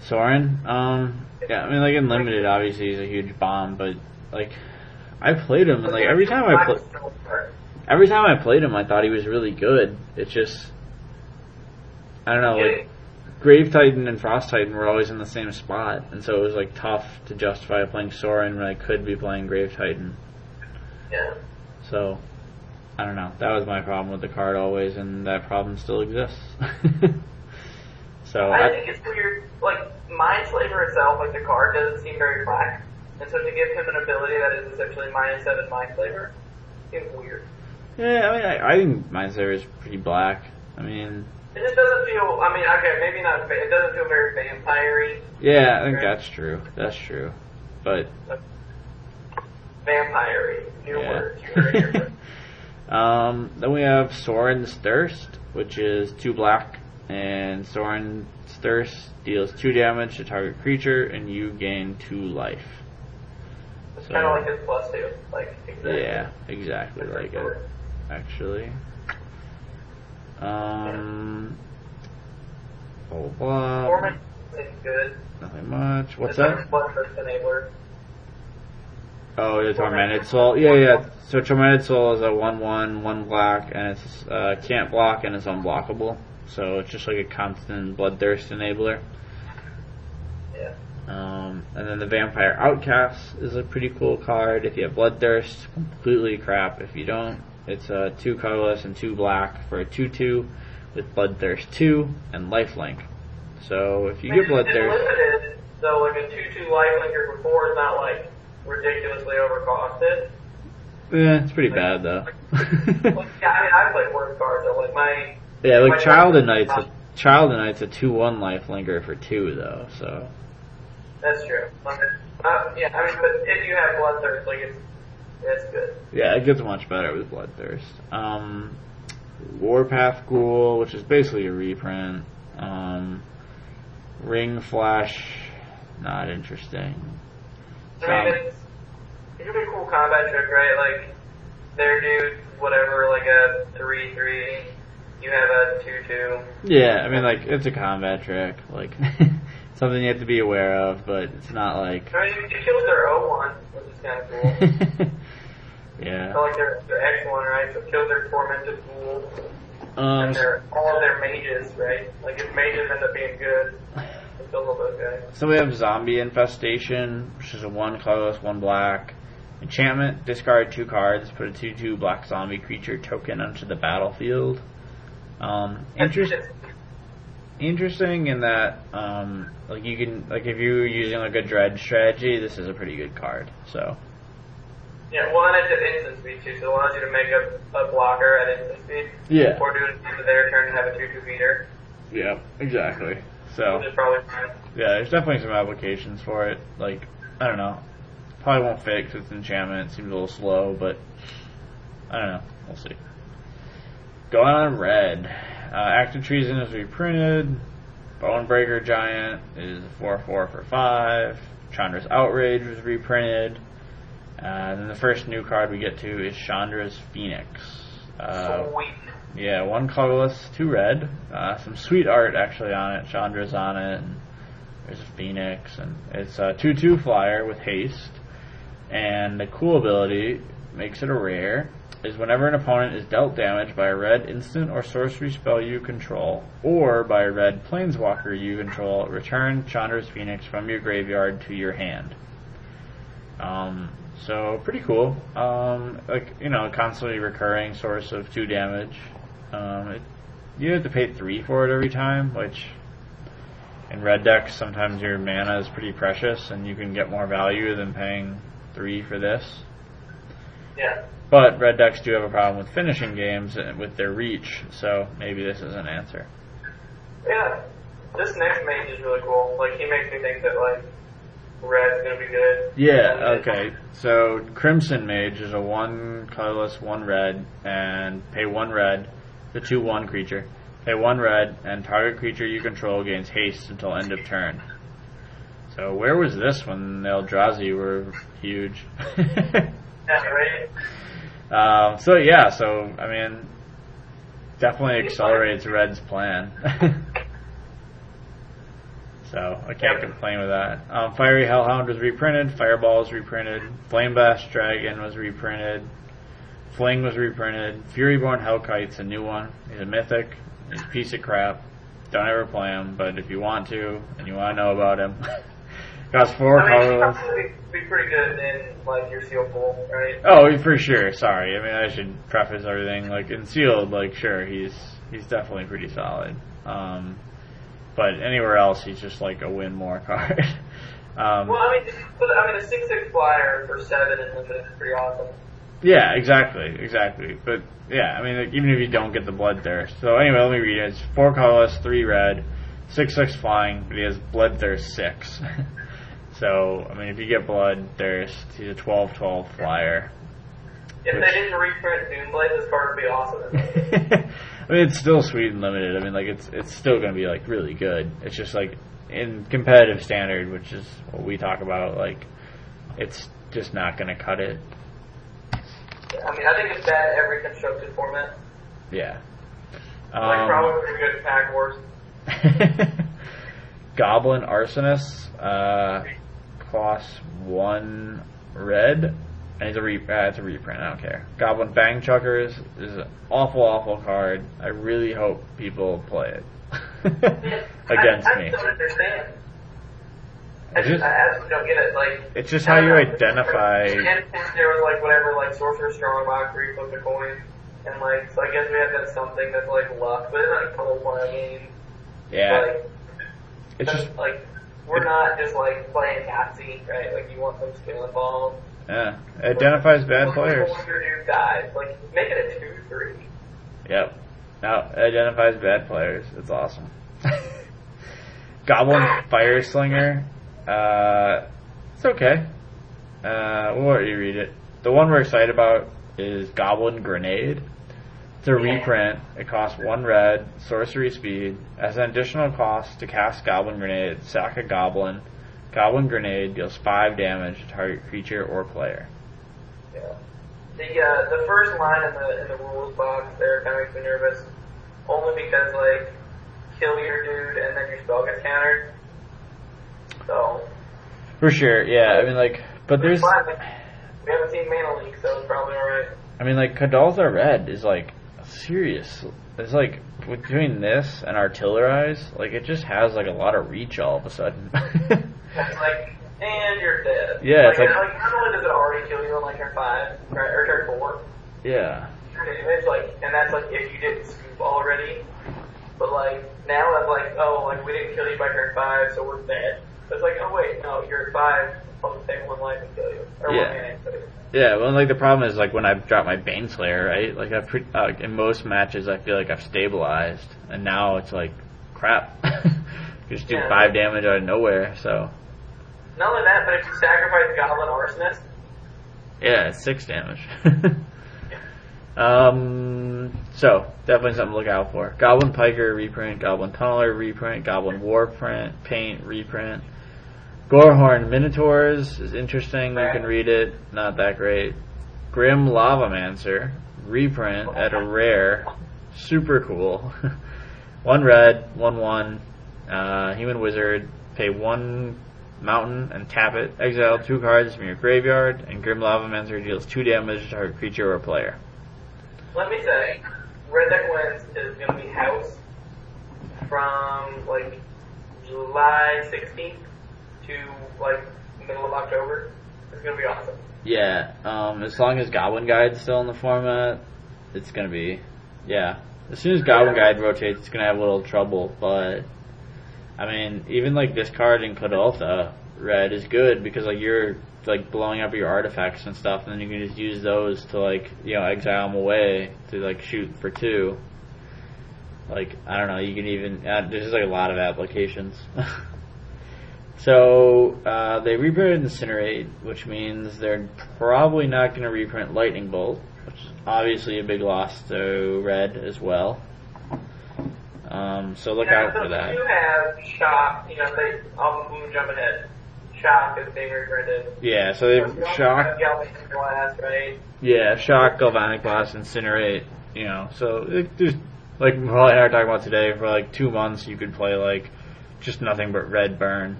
Sorin, um, yeah. I mean, like in limited, obviously he's a huge bomb, but like I played him, and like every time I play. Every time I played him, I thought he was really good. It's just, I don't know, like Grave Titan and Frost Titan were always in the same spot, and so it was like tough to justify playing Sorin when I could be playing Grave Titan. Yeah. So, I don't know. That was my problem with the card always, and that problem still exists. so I I, think it's weird. Like Mindslaver itself, like the card doesn't seem very black, and so to give him an ability that is essentially minus seven Mindslaver seems weird. yeah, I mean, I, I think Mindslaver is pretty black. I mean, It just doesn't feel. I mean, okay, maybe not. It doesn't feel very vampire-y. yeah, I think that's true. That's true. But vampire new Yeah. different. Um, then we have Sorin's Thirst, which is two black, and Sorin's Thirst deals two damage to target creature, and you gain two life. It's So- kind of like his plus two. Like exactly. Yeah, exactly like it, actually. Um, blah, blah. Torment is good. Nothing much. What's that? enabler. Oh, the Tormented Soul. Yeah, yeah. So Tormented Soul is a 1-1, 1 black, and it's uh, can't block and it's unblockable. So it's just like a constant Bloodthirst enabler. Yeah. Um, and then the Vampire Outcast is a pretty cool card. If you have Bloodthirst, completely crap. If you don't, it's a 2 colorless and 2 black for a 2-2 with Bloodthirst 2 and Lifelink. So if you get It's Bloodthirst... limited, so like a two-two lifelinker before is not like ridiculously overcosted. Yeah, it's pretty bad though. Like, yeah, I mean, I play worse cards. So like my Yeah, like My Child of Night's a Child of Night's a two one life linker for two though, so that's true. Like, uh, yeah, I mean, but if you have bloodthirst, like it's it's good. yeah, it gets much better with Bloodthirst. Um Warpath Ghoul, which is basically a reprint. Um Wring Flesh, not interesting. I mean, it's it could be a cool combat trick, right? Like their dude, whatever, like a three-three. You have a two-two. Yeah, I mean like it's a combat trick, like something you have to be aware of, but it's not like I mean, it kills their O1, which is kind of cool. yeah. So like their their X1, right? So kills their tormented ghoul Um, and their all of their mages, right? Like if mages end up being good, it kills all those guys. So we have Zombie Infestation, which is a one colorless, one black. Enchantment, discard two cards, put a 2-2 black zombie creature token onto the battlefield. Um, interest, interesting in that, um, like you can, like if you're using like a dread strategy, this is a pretty good card. So, Yeah, well, and it's at instant speed too, so it allows you to make a, a blocker at instant speed. Yeah. Or do it into their turn and have a 2-2 meter. yeah, exactly. So, which is probably fine. yeah, there's definitely some applications for it. Like, I don't know. Probably won't fit 'cause it's enchantment. It seems a little slow, but I don't know. We'll see. Going on red. Uh, Act of Treason is reprinted. Bonebreaker Giant is 4 4 for 5. Chandra's Outrage was reprinted. Uh, and then the first new card we get to is Chandra's Phoenix. Uh, Sweet. Yeah, one colorless, two red. Uh, some sweet art actually on it. Chandra's on it. And there's a phoenix, and it's a two-two flyer with haste. And the cool ability makes it a rare. Is whenever an opponent is dealt damage by a red instant or sorcery spell you control, or by a red planeswalker you control, return Chandra's Phoenix from your graveyard to your hand. Um, so pretty cool. Um, like you know, a constantly recurring source of two damage. Um, it, you have to pay three for it every time, which in red decks sometimes your mana is pretty precious, and you can get more value than paying three for this. Yeah. But red decks do have a problem with finishing games and with their reach, so maybe this is an answer. Yeah. This next mage is really cool. Like, he makes me think that, like, red's gonna be good. Yeah, okay. So Crimson Mage is a one colorless, one red, and pay one red, the two one creature. Pay one red, and target creature you control gains haste until end of turn. So where was this when the Eldrazi were huge? Um, so yeah, so I mean, definitely accelerates Red's plan. so I can't complain with that. Um, Fiery Hellhound was reprinted. Fireball was reprinted. Flameblast Dragon was reprinted. Fling was reprinted. Furyborn Hellkite's a new one. He's a mythic. He's a piece of crap. Don't ever play him, but if you want to and you want to know about him, costs four I mean, colorless. probably be pretty good in, like, your seal pool, right? Oh, for sure. Sorry. I mean, I should preface everything. Like in sealed, like sure, he's he's definitely pretty solid. Um, but anywhere else, he's just like a win more card. um, Well, I mean, I mean, a 6-6 flyer for 7 is limited is pretty awesome. Yeah, exactly, exactly. But yeah, I mean, like, even if you don't get the blood bloodthirst. So anyway, let me read it. It's four colorless, three red, six six flying, but he has blood bloodthirst six. So, I mean, if you get blood Bloodthirst, he's a 12-12 flyer. If they didn't reprint Doom Blade, this card would be awesome. I mean, it's still sweet and limited. I mean, like it's it's still going to be like really good. It's just like in competitive standard, which is what we talk about. Like, it's just not going to cut it. I mean, I think it's bad every constructed format. Yeah. Like Um, probably pretty good Pack Wars. Goblin Arsonist uh, costs one red, and it's a re- uh, it's a reprint. I don't care. Goblin Bangchuckers is an awful, awful card. I really hope people play it against I, I me. don't understand. I, It's just, I absolutely don't get it. Like It's just how you identify. There was like whatever, like Sorcerer's Strongbox where you flip the coin, and like so I guess we have that something that's like luck, but it's not a total play game. Yeah, Like, it's just like we're not just like playing Yahtzee, right? Like you want them skill involved. yeah. It identifies bad players. your dies. Like make it a two three. Yep. Now it identifies bad players. It's awesome. Goblin Fireslinger. Uh, it's okay. Uh, we'll let you read it. The one we're excited about is Goblin Grenade. It's a reprint. It costs one red, sorcery speed. As an additional cost to cast Goblin Grenade, sack a Goblin. Goblin Grenade deals five damage to target creature or player. Yeah. The uh, the first line in the in the rules box there kind of makes me nervous, only because like kill your dude and then your spell gets countered. So For sure, yeah. I mean, like, but there's. We haven't seen Mana Leak, so it's probably alright. I mean, like Kuldotha Red is like serious. It's like between this and Artillerize, like it just has like a lot of reach all of a sudden. Like, and you're dead. Yeah, it's like, like- like not only does it already kill you on like turn five, right, or turn four, yeah, it's like, and that's like if you didn't scoop already. But like now that's like, oh, like we didn't kill you by turn five, so we're dead. It's like, oh wait, no, you're at five. I'll take one life and kill you, or Yeah. one mana and kill you. yeah. Well, like the problem is like when I drop my Baneslayer, right? Like I've pre- uh, in most matches, I feel like I've stabilized, and now it's like crap. just do Yeah. five damage out of nowhere. So Not only that, but if you sacrifice Goblin Arsonist, yeah, six damage. Um, so definitely something to look out for. Goblin Piker reprint, Goblin Tunneler reprint, Goblin Warprint, Paint reprint. Gorehorn Minotaurs is interesting. You can read it. Not that great. Grim Lavamancer reprint at a rare. Super cool. one red, one one. Uh, human wizard. Pay one mountain and tap it. Exile two cards from your graveyard, and Grim Lavamancer deals two damage to target creature or player. let me say, Red Deck Wins is going to be house from like July 16th to like middle of October. It's going to be awesome. Yeah, um, as long as Goblin Guide's still in the format, it's gonna be, yeah. As soon as Goblin Guide rotates, it's gonna have a little trouble, but, I mean, even like this card in Kuldotha, red is good because like you're like blowing up your artifacts and stuff, and then you can just use those to like, you know, exile them away to like shoot for two. Like, I don't know, you can even, uh, there's just like a lot of applications. So uh, they reprinted Incinerate, which means they're probably not going to reprint Lightning Bolt, which is obviously a big loss to Red as well. Um, so look Now, out so for that. You have Shock, you know, they, I'll I'm jumping ahead. Shock is being reprinted. Yeah, so they've also Shock, Blast, right? yeah, Shock, Galvanic Blast, Incinerate. You know, so it, there's like and I were talking about today. For like two months, you could play like just nothing but red burn,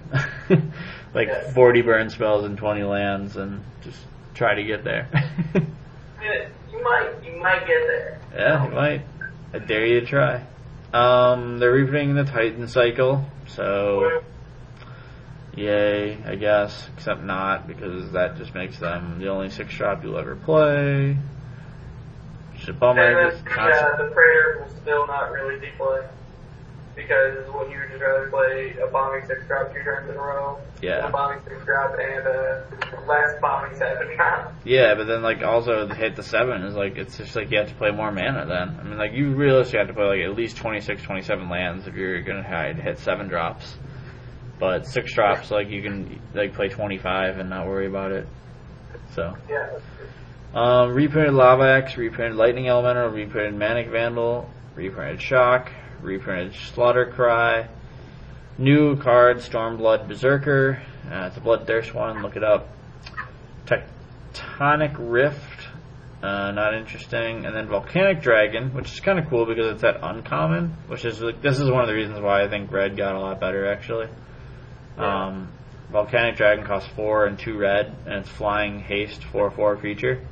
like Yes. 40 burn spells and 20 lands, and just try to get there. You might, you might get there. Yeah, you might. I dare you to try. Um, they're reprinting the Titan cycle, so yay, I guess. Except not because that just makes them the only six drop you'll ever play. Which is a bummer. And then uh, the Praetor will still not really deplay. Because when you would just rather play a bombing six drop two turns in a row, Yeah. a bombing six drop and a less bombing seven drop. yeah, but then like also hit the seven is like it's just like you have to play more mana. Then I mean like you realistically have to play like at least 26, 27 lands if you're gonna try to hit seven drops. But six drops, like you can like play 25 and not worry about it. So. Yeah. Um, reprinted Lava Axe, reprinted Lightning Elemental, reprinted Manic Vandal, reprinted Shock, reprinted Slaughter Cry, new card Stormblood Berserker. Uh, it's a Bloodthirst one. Look it up. Tectonic Rift. Uh, not interesting. And then Volcanic Dragon, which is kind of cool because it's that uncommon, which is like, this is one of the reasons why I think red got a lot better actually. Yeah. Um, Volcanic Dragon costs four and two red, and it's flying haste four four creature.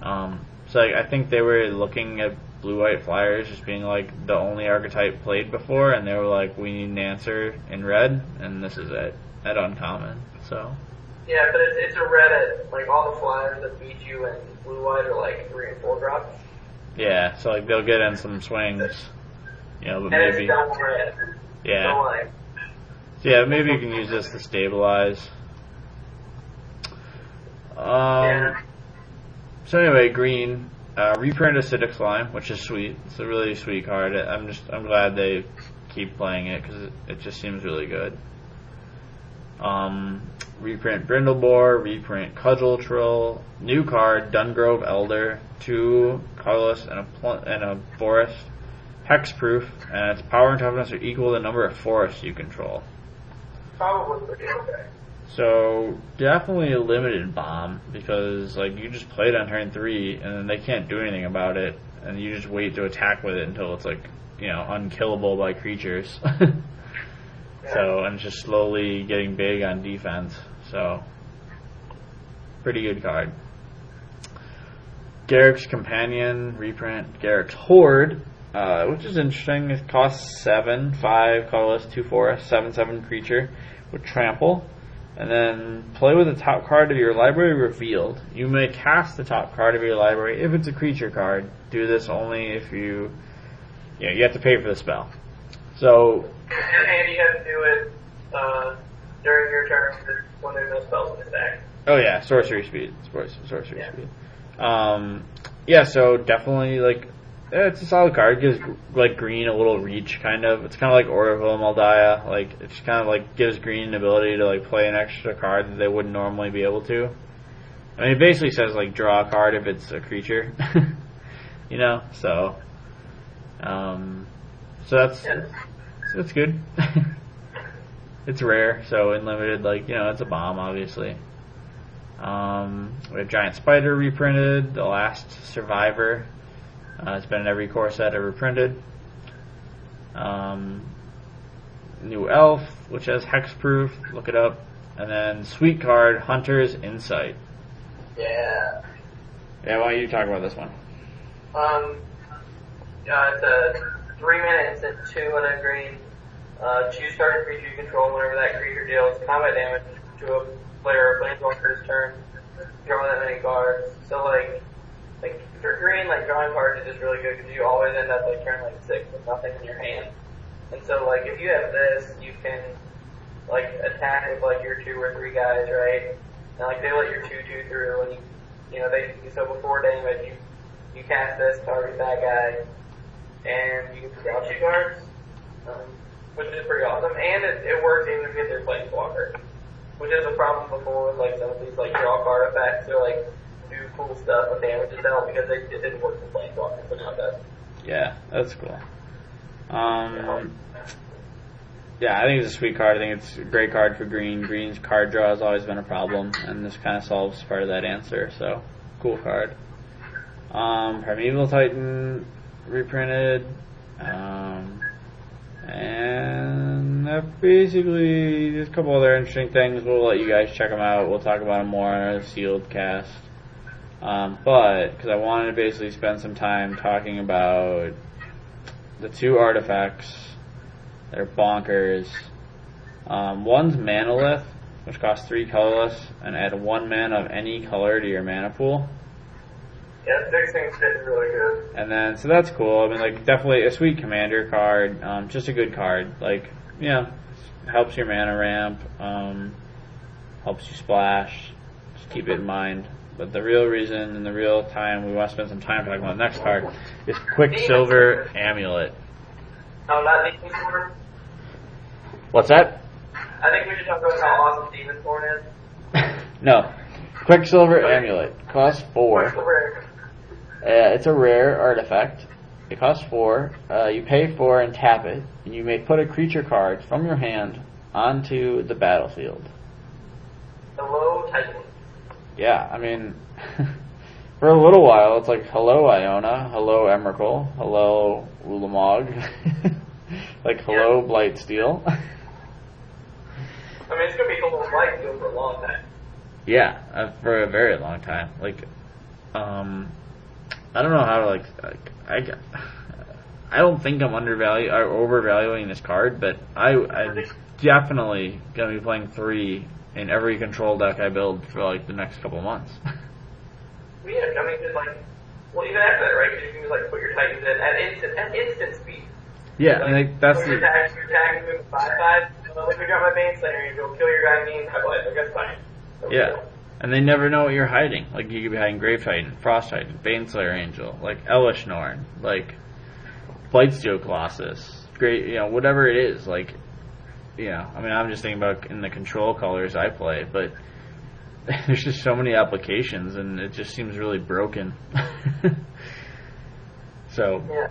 Um, so like, I think they were looking at blue white flyers just being like the only archetype played before, and they were like, we need an answer in red, and this is it at uncommon. So Yeah, but it's, it's a red at, like, all the flyers that beat you and blue white are like three and four drops. yeah, so like they'll get in some swings, you know, but And maybe red. So, yeah, like, so yeah, maybe you can use this to stabilize. Um, yeah. So anyway, green uh, reprint acidic slime, which is sweet. It's a really sweet card. I'm just I'm glad they keep playing it because it, it just seems really good. Um, reprint Brindle Boar, reprint Cudgel Troll, new card Dungrove Elder, two colorless and a pl- and a forest, hexproof, and its power and toughness are equal to the number of forests you control. Probably pretty okay. So definitely a limited bomb because like you just play it on turn three and then they can't do anything about it and you just wait to attack with it until it's like you know unkillable by creatures. so and just slowly getting big on defense. So pretty good card. Garruk's Companion reprint Garruk's Horde, uh, which is interesting. It costs seven, five colorless, two seven seven creature with trample and then play with the top card of your library revealed. You may cast the top card of your library if it's a creature card. Do this only if you, you know, you have to pay for the spell. So, And, you have to do it uh, during your turn when there's no spells in the deck. oh yeah, sorcery speed, Sorc- sorcery Yeah. speed. Um, yeah, so definitely like it's a solid card. It gives like green a little reach, kind of. It's kind of like Oracle of Mul Daya. Like it just kind of like gives green an ability to like play an extra card that they wouldn't normally be able to. I mean, it basically says like draw a card if it's a creature, you know. So, um, so that's Yeah. so it's good. it's rare, so in limited, like you know, it's a bomb, obviously. Um, we have Giant Spider reprinted, The Last Survivor. Uh, it's been in every core set ever printed. Um, new Elf, which has hexproof. Look it up. And then Sweet Card, Hunter's Insight. Yeah. Yeah, why don't you talk about this one? Um, uh, it's a three minutes and two and a green. Uh, choose target creature you control whenever that creature deals combat damage to a player or planeswalker's turn. Draw that many cards. So like, like you're green, like drawing cards is just really good because you always end up like turn like six with nothing in your hand. And so like if you have this, you can like attack with like your two or three guys, right? And like they let your two two through, and you you know they so before damage you you cast this target that guy, and you can draw two cards, um, which is pretty awesome. And it, it works even if you get their planeswalker, which is a problem before with like some of these like draw card effects or like do cool stuff with damage itself because it, it didn't work with planeswalker, but now it does. Yeah, that's cool. Um, yeah, I think it's a sweet card. I think it's a great card for green. Green's card draw has always been a problem, and this kind of solves part of that answer. So, cool card. Um, Primeval Titan reprinted. Um, and that basically, there's a couple other interesting things. We'll let you guys check them out. We'll talk about them more on our sealed cast. Um, but, because I wanted to basically spend some time talking about the two artifacts that are bonkers. Um, one's Manalith, which costs three colorless, and add one mana of any color to your mana pool. Yeah, six things fit really good. And then, so that's cool. I mean, like, definitely a sweet commander card. Um, just a good card. Like, you know, helps your mana ramp, um, helps you splash. Just keep it in mind. But the real reason and the real time we want to spend some time talking about the next card is Quicksilver Amulet. No, not Demon Sword. What's that? I think we should talk about how awesome Demon Thorn is. no. Quicksilver Amulet. Costs four. What's the rare? Uh, it's a rare artifact. It costs four. Uh, you pay four and tap it, and you may put a creature card from your hand onto the battlefield. Hello, Titan. Yeah, I mean, for a little while, it's like, hello Iona, hello Emrakul, hello Ulamog, like, hello Blightsteel. I mean, it's gonna be a little light for a long time. yeah, uh, for a very long time. Like, um, I don't know how to, like, like I, I don't think I'm undervaluing or overvaluing this card, but I, I'm definitely gonna be playing three in every control deck I build for like the next couple months. Well, yeah, I mean, just like, well, even after that, right? 'Cause you can just like put your Titans in at instant, at instant speed. yeah, and like, that's the. your the tags, your tags move five five. Uh, like we got my Baneslayer, you go kill your guy, gain five life. Like that's fine. No Yeah. deal. And they never know what you're hiding. Like you could be hiding Grave Titan, Frost Titan, Baneslayer Angel, like Elesh Norn, like Blightsteel Colossus, great, you know, whatever it is. Like, know, I mean, I'm just thinking about in the control colors I play, but there's just so many applications, and it just seems really broken. so Yeah.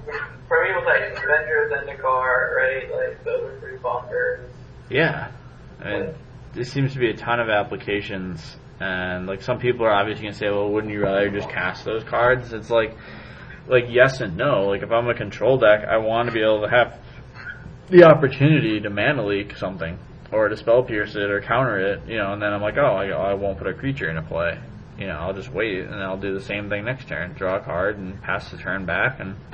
For me, it was like Avenger of Zendikar, right? Like those are pretty bonkers. Yeah, I mean, there seems to be a ton of applications, and like some people are obviously gonna say, well, wouldn't you rather just cast those cards? It's like, like yes and no. Like if I'm a control deck, I want to be able to have the opportunity to mana leak something, or to spell pierce it, or counter it, you know. And then I'm like, oh, I, I won't put a creature into play. You know, I'll just wait, and I'll do the same thing next turn. Draw a card and pass the turn back, and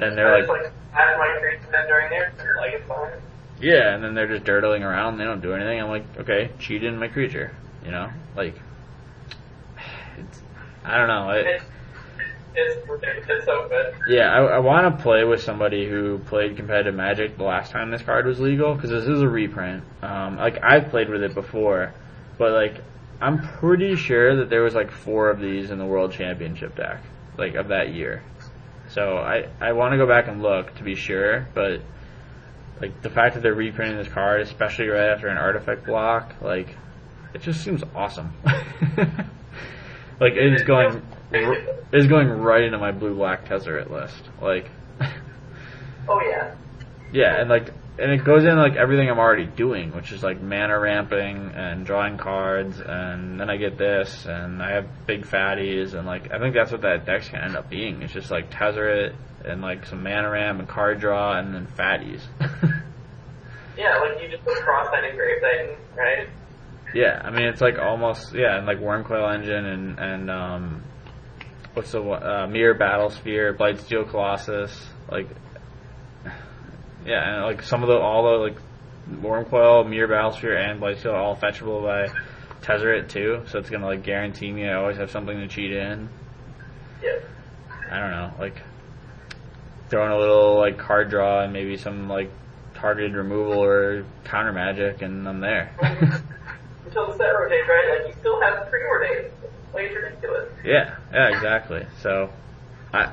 then they're like, like my during turn, like it's. Yeah, and then they're just dirtling around. They don't do anything. I'm like, okay, cheated in my creature. You know, like, it's, I don't know. It, It's it's so good. yeah, I, I want to play with somebody who played competitive Magic the last time this card was legal because this is a reprint. Um, like I've played with it before, but like I'm pretty sure that there was like four of these in the World Championship deck, like of that year. So I I want to go back and look to be sure, but like the fact that they're reprinting this card, especially right after an artifact block, like it just seems awesome. like it is going is going right into my blue black Tezzeret list. Like Oh yeah. yeah, and like and it goes in like everything I'm already doing, which is like mana ramping and drawing cards, and then I get this, and I have big fatties, and like I think that's what that deck's gonna end up being. It's just like Tezzeret and like some mana ramp and card draw, and then fatties. Yeah, like you just put cross and grave titan, right? Yeah, I mean it's like almost yeah, and like Wurmcoil Engine and and um, what's the one- uh, Myr Battlesphere, Blightsteel Colossus, like yeah, and like some of the all the like Wurmcoil, Myr Battlesphere, and Blightsteel are all fetchable by Tezzeret too, so it's gonna like guarantee me I always have something to cheat in. Yeah. I don't know, like throwing a little like card draw and maybe some like targeted removal or counter magic, and I'm there. Until the set rotates, right? Like you still have three preordained. Like it's ridiculous. Yeah, yeah, exactly. So, I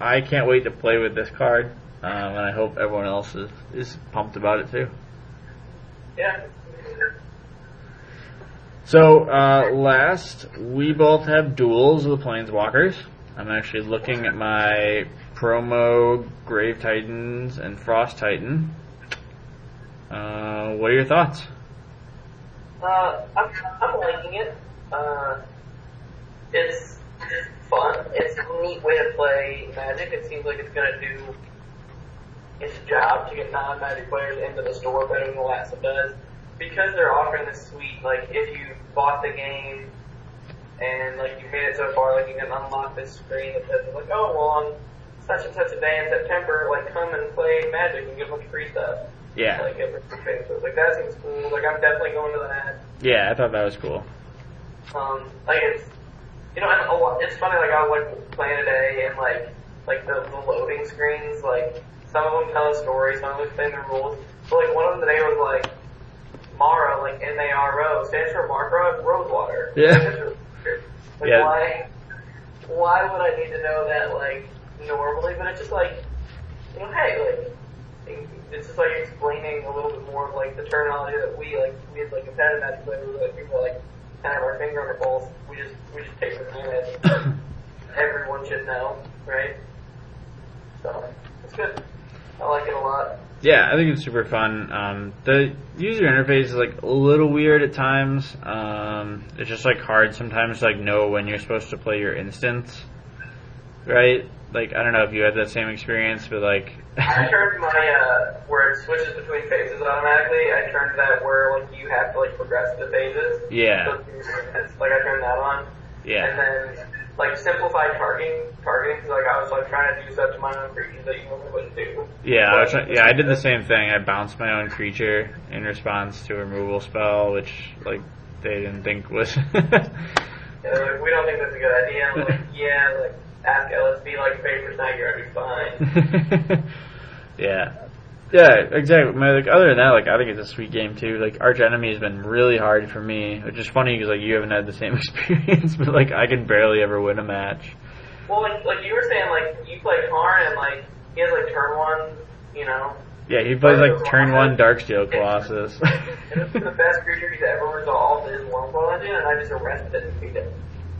I can't wait to play with this card, um, and I hope everyone else is is pumped about it too. Yeah. So, uh, last we both have duels of the Planeswalkers. I'm actually looking at my promo Grave Titans and Frost Titan. Uh, what are your thoughts? Uh, I'm, I'm liking it. Uh, it's fun. It's a neat way to play Magic. It seems like it's gonna do its job to get non-Magic players into the store better than the last one does. Because they're offering this suite, like if you bought the game and like you made it so far, like you can unlock this screen that says like, oh well, on such and such a day in September, like come and play Magic and get a bunch of free stuff. Yeah, Like every Facebook. Like that seems cool. Like I'm definitely going to that. yeah, I thought that was cool. Um, like it's, you know, and a lot, it's funny. Like I was playing today, and like, like the, the loading screens, like some of them tell a story, some of them explain the rules. But like one of them today was like Maro, like M A R O, stands for Mark Rosewater. Yeah. Like, that's really weird. Like Yeah. why, why would I need to know that like normally? But it's just like, you know, hey, like it's just like explaining a little bit more of like the terminology that we like we as like competitive match players like people like kind of our finger on the pulse. We just we just take for granted. Everyone should know, right? So it's good. I like it a lot. Yeah, I think it's super fun. Um, the user interface is like a little weird at times. Um, it's just like hard sometimes to like know when you're supposed to play your instance, right? Like I don't know if you had that same experience, but like I turned my uh, where it switches between phases automatically. I turned that where like you have to like progress the phases. yeah, So like I turned that on. yeah, And then like simplified targeting, targeting. Cause, like I was like trying to do stuff to my own creatures that you normally wouldn't do. yeah. I was try- yeah, I did the same thing. I bounced my own creature in response to a removal spell, which like they didn't think was. Yeah, they're like, we don't think that's a good idea. I'm like, yeah, like ask LSB like paper you're gonna be fine. yeah. Yeah, exactly. My, like other than that, like I think it's a sweet game too. Like Arch Enemy has been really hard for me, which is funny because like you haven't had the same experience, but like I can barely ever win a match. Well, like like you were saying, like you play Karn and like he has like turn one, you know, Yeah, he plays like turn one Darksteel Colossus. and this is the best creature he's ever resolved in Wurmcoil Engine, and I just arrested it and beat it.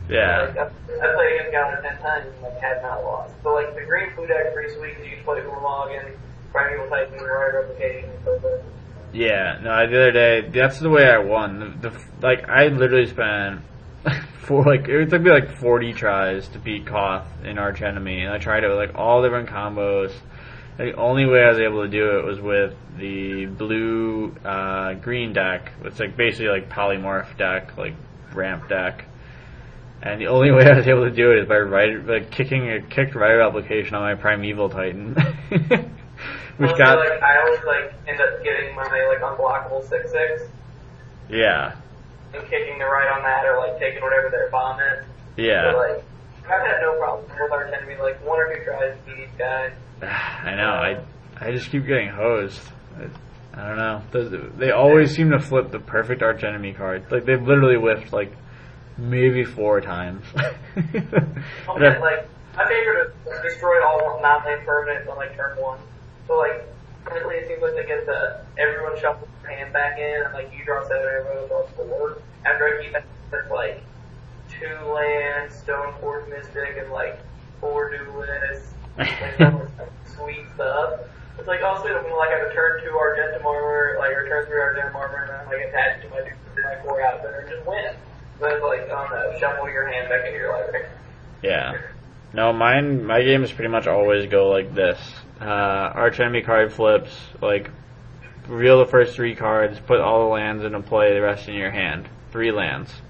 Yeah, Like, I, I played against Gauntlet ten times and like had not lost. So like the green food deck pretty sweet because you can play Ulamog and Primeval Titan Rite of Replication and so forth. yeah. No, the other day, that's the way I won. The, the like I literally spent four, like it took me like forty tries to beat Koth in Arch Enemy, and I tried it with like all different combos. The only way I was able to do it was with the blue uh, green deck. It's like basically like polymorph deck, like ramp deck. And the only way I was able to do it is by right, like kicking a kicked Rite of Replication on my primeval titan, which Mostly, got like I always like end up getting my like unblockable six six yeah, and kicking the right on that or like taking whatever their bomb is. yeah. But like I've had no problem with our enemy. Like one or two tries to beat guys. I know. I I just keep getting hosed. I, I don't know. Those- They always seem to flip the perfect arch enemy card. Like they've literally whiffed like maybe four times. Okay, I- like my favorite is destroy all non-land permanents on like turn one. So like currently it seems like they get the everyone shuffles their hand back in and like you draw seven, everyone draws four. After I keep that that's like two lands, Stoneforge Mystic and like four duelists. Like sweet stuff. It's like also gonna like have a turn two Argentum armor, like or turn three Argentum armor and I'm like attached to my to my core outfit and just win. Like, oh no, shuffle your hand back into your library. yeah. No, mine my games pretty much always go like this. Uh, arch enemy card flips, like reveal the first three cards, put all the lands into play, the rest in your hand. Three lands.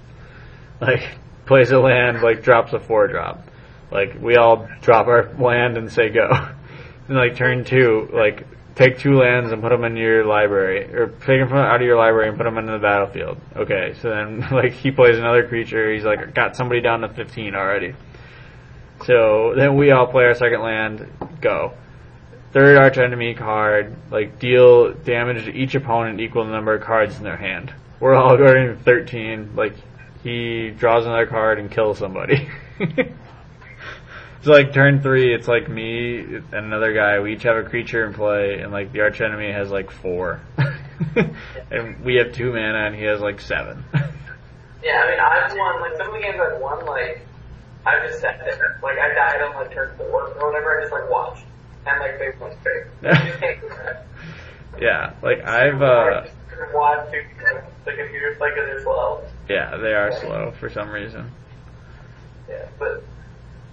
Like plays a land, like drops a four drop. Like we all drop our land and say go. and like turn two, like take two lands and put them in your library, or take them out of your library and put them into the battlefield. Okay, so then like he plays another creature. He's like got somebody down to fifteen already. So then we all play our second land, go. Third arch enemy card, like deal damage to each opponent equal to the number of cards in their hand. We're all going to 13, like he draws another card and kills somebody. so like turn three, it's like me and another guy, we each have a creature in play and like the arch enemy has like four. and we have two mana and he has like seven. Yeah, I mean, I've won, like, some of the games I've won, like, I've just sat there. Like, I died on, like, turn four or whatever, I just, like, watched. And, like, they went straight. You just can't do yeah, like I've uh watch the computer's, like, they're slow. yeah, they are slow for some reason. Yeah, but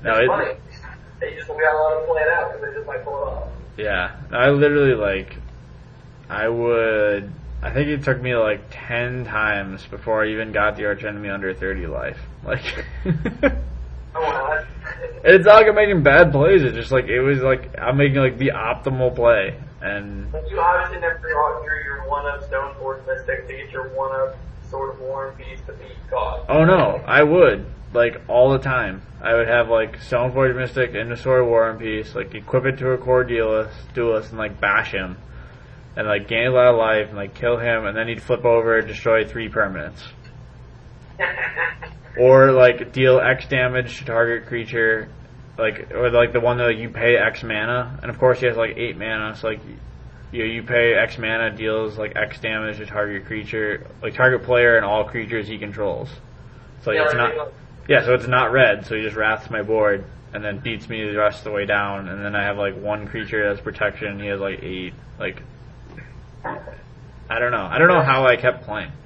No, it's funny. They just, we gotta let them play it out, because they just might pull it off. Yeah, I literally like, I would. I think it took me like ten times before I even got the arch enemy under thirty life. Like, Oh, wow. it's not like I'm making bad plays. It's just like it was like I'm making like the optimal play, and Like, you obviously never through your one-up Stoneforge Mystic to get your one-up Sword of War and Peace to beat God. oh no, I would like all the time. I would have like Stoneforge Mystic of War and Peace, like equip it to a Kor Duelist, duelist, and like bash him, and like gain a lot of life, and like kill him, and then he'd flip over, and destroy three permanents. or like deal X damage to target creature, like or like the one that like, you pay X mana, and of course he has like eight mana, so like you you pay X mana deals like X damage to target creature, like target player and all creatures he controls. So Yeah, it's like, not. Yeah, so it's not red, so he just wraths my board and then beats me the rest of the way down, and then I have like one creature that has protection, and he has like eight. Like, I don't know. I don't know how I kept playing.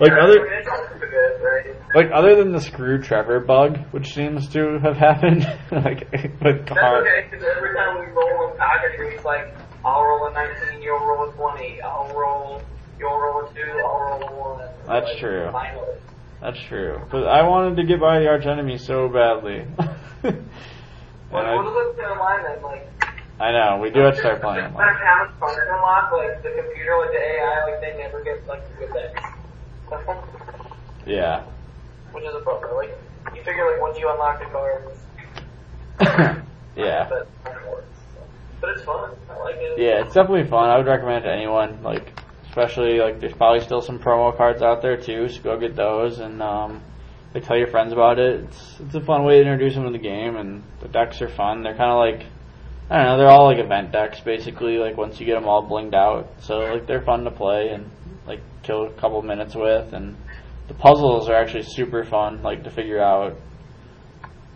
like other, It's good, right? like other than the screw Trevor bug, which seems to have happened, like with That's okay, because every time we roll in package, it's like, I'll roll a 19, you'll roll a 20, I'll roll, you'll roll a 2, I'll roll a 1. That's like, true. Finally. That's true. But I wanted to get by the arch enemy so badly. And I- what does it say then? Like, I know we do have to start playing them. matter how much cards unlock, like the computer, like the AI, like they never get like good decks. Yeah. Which is a bummer. Like you figure, like once you unlock the cards, yeah. that kind of works. So. But it's fun. I like it. Yeah, it's definitely fun. I would recommend it to anyone. Like, especially like there's probably still some promo cards out there too, so go get those and um, like tell your friends about it. It's it's a fun way to introduce them to the game, and the decks are fun. They're kind of like I don't know, they're all like event decks basically. Like once you get them all blinged out, so like they're fun to play and like kill a couple minutes with, and the puzzles are actually super fun, like to figure out.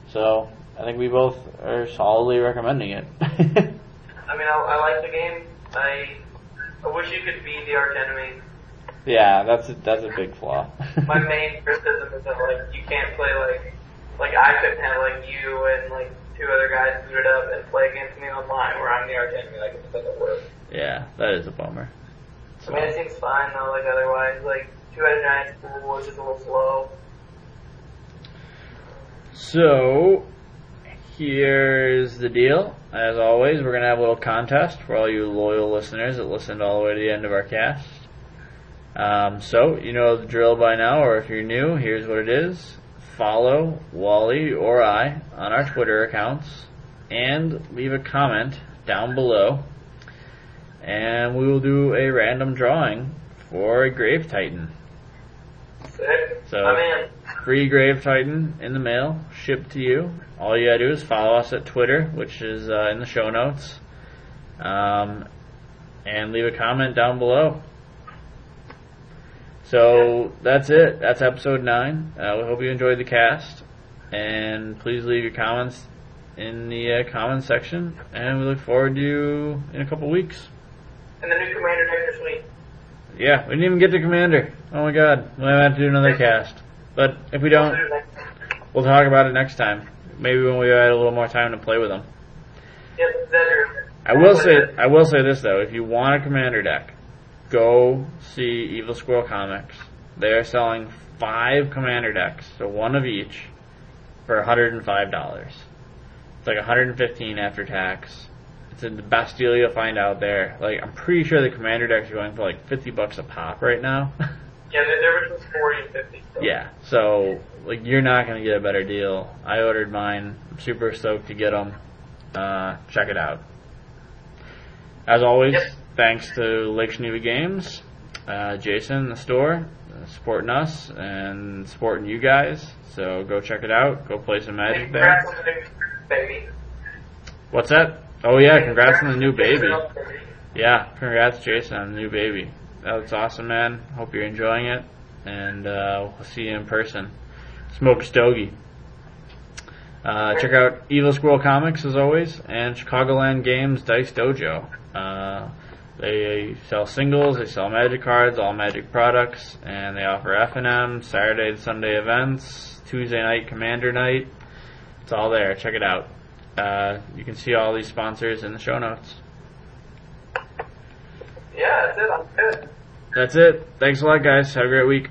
So I think we both are solidly recommending it. I mean, I, I like the game. I I wish you could be the arch enemy. Yeah, that's a, that's a big flaw. My main criticism is that like you can't play like like I couldn't have like you and like two other guys booted up and play against me online where I'm the arch enemy. Like it doesn't work. yeah, that is a bummer. I mean, it seems fine though. Like otherwise, like two-headed giant school was just a little slow. So, here's the deal. As always, we're gonna have a little contest for all you loyal listeners that listened all the way to the end of our cast. Um, so, you know the drill by now, or if you're new, here's what it is. Follow Wally or I on our Twitter accounts and leave a comment down below. And we will do a random drawing for a Grave Titan. So- Free Grave Titan in the mail, shipped to you. All you gotta do is follow us at Twitter, which is uh, in the show notes, um, and leave a comment down below. So that's it. That's episode nine. Uh, we hope you enjoyed the cast, and please leave your comments in the uh, comments section. And we look forward to you in a couple weeks. And the new commander this week. Yeah, we didn't even get to Commander. Oh my God, we might have to do another cast. But if we don't, We'll talk about it next time. Maybe when we had a little more time to play with them. Yep, true. I will say I will say this though, if you want a commander deck, go see Evil Squirrel Comics. They are selling five commander decks, so one of each, for hundred and five dollars. It's like 115 after tax. It's the best deal you'll find out there. Like I'm pretty sure the commander decks are going for like 50 bucks a pop right now. Yeah, they're, they're between 40 and 50. So. Yeah, so like you're not gonna get a better deal. I ordered mine. I'm super stoked to get them. Uh, check it out. As always, Yep. thanks to Lake Geneva Games, uh, Jason, the store, uh, supporting us and supporting you guys. So go check it out. Go play some Magic Congrats there. on the new baby. What's that? Oh yeah, congrats on the new baby. Yeah, congrats, Jason, on the new baby. That's awesome, man. Hope you're enjoying it, and uh, we'll see you in person. Smoke stogie. Uh, check out Evil Squirrel Comics as always, and Chicagoland Games Dice Dojo. Uh, they sell singles, they sell Magic cards, all Magic products, and they offer F and M, Saturday to Sunday events, Tuesday night Commander night. It's all there. Check it out. Uh, you can see all these sponsors in the show notes. Yeah, that's it. That's it. Thanks a lot, guys. Have a great week.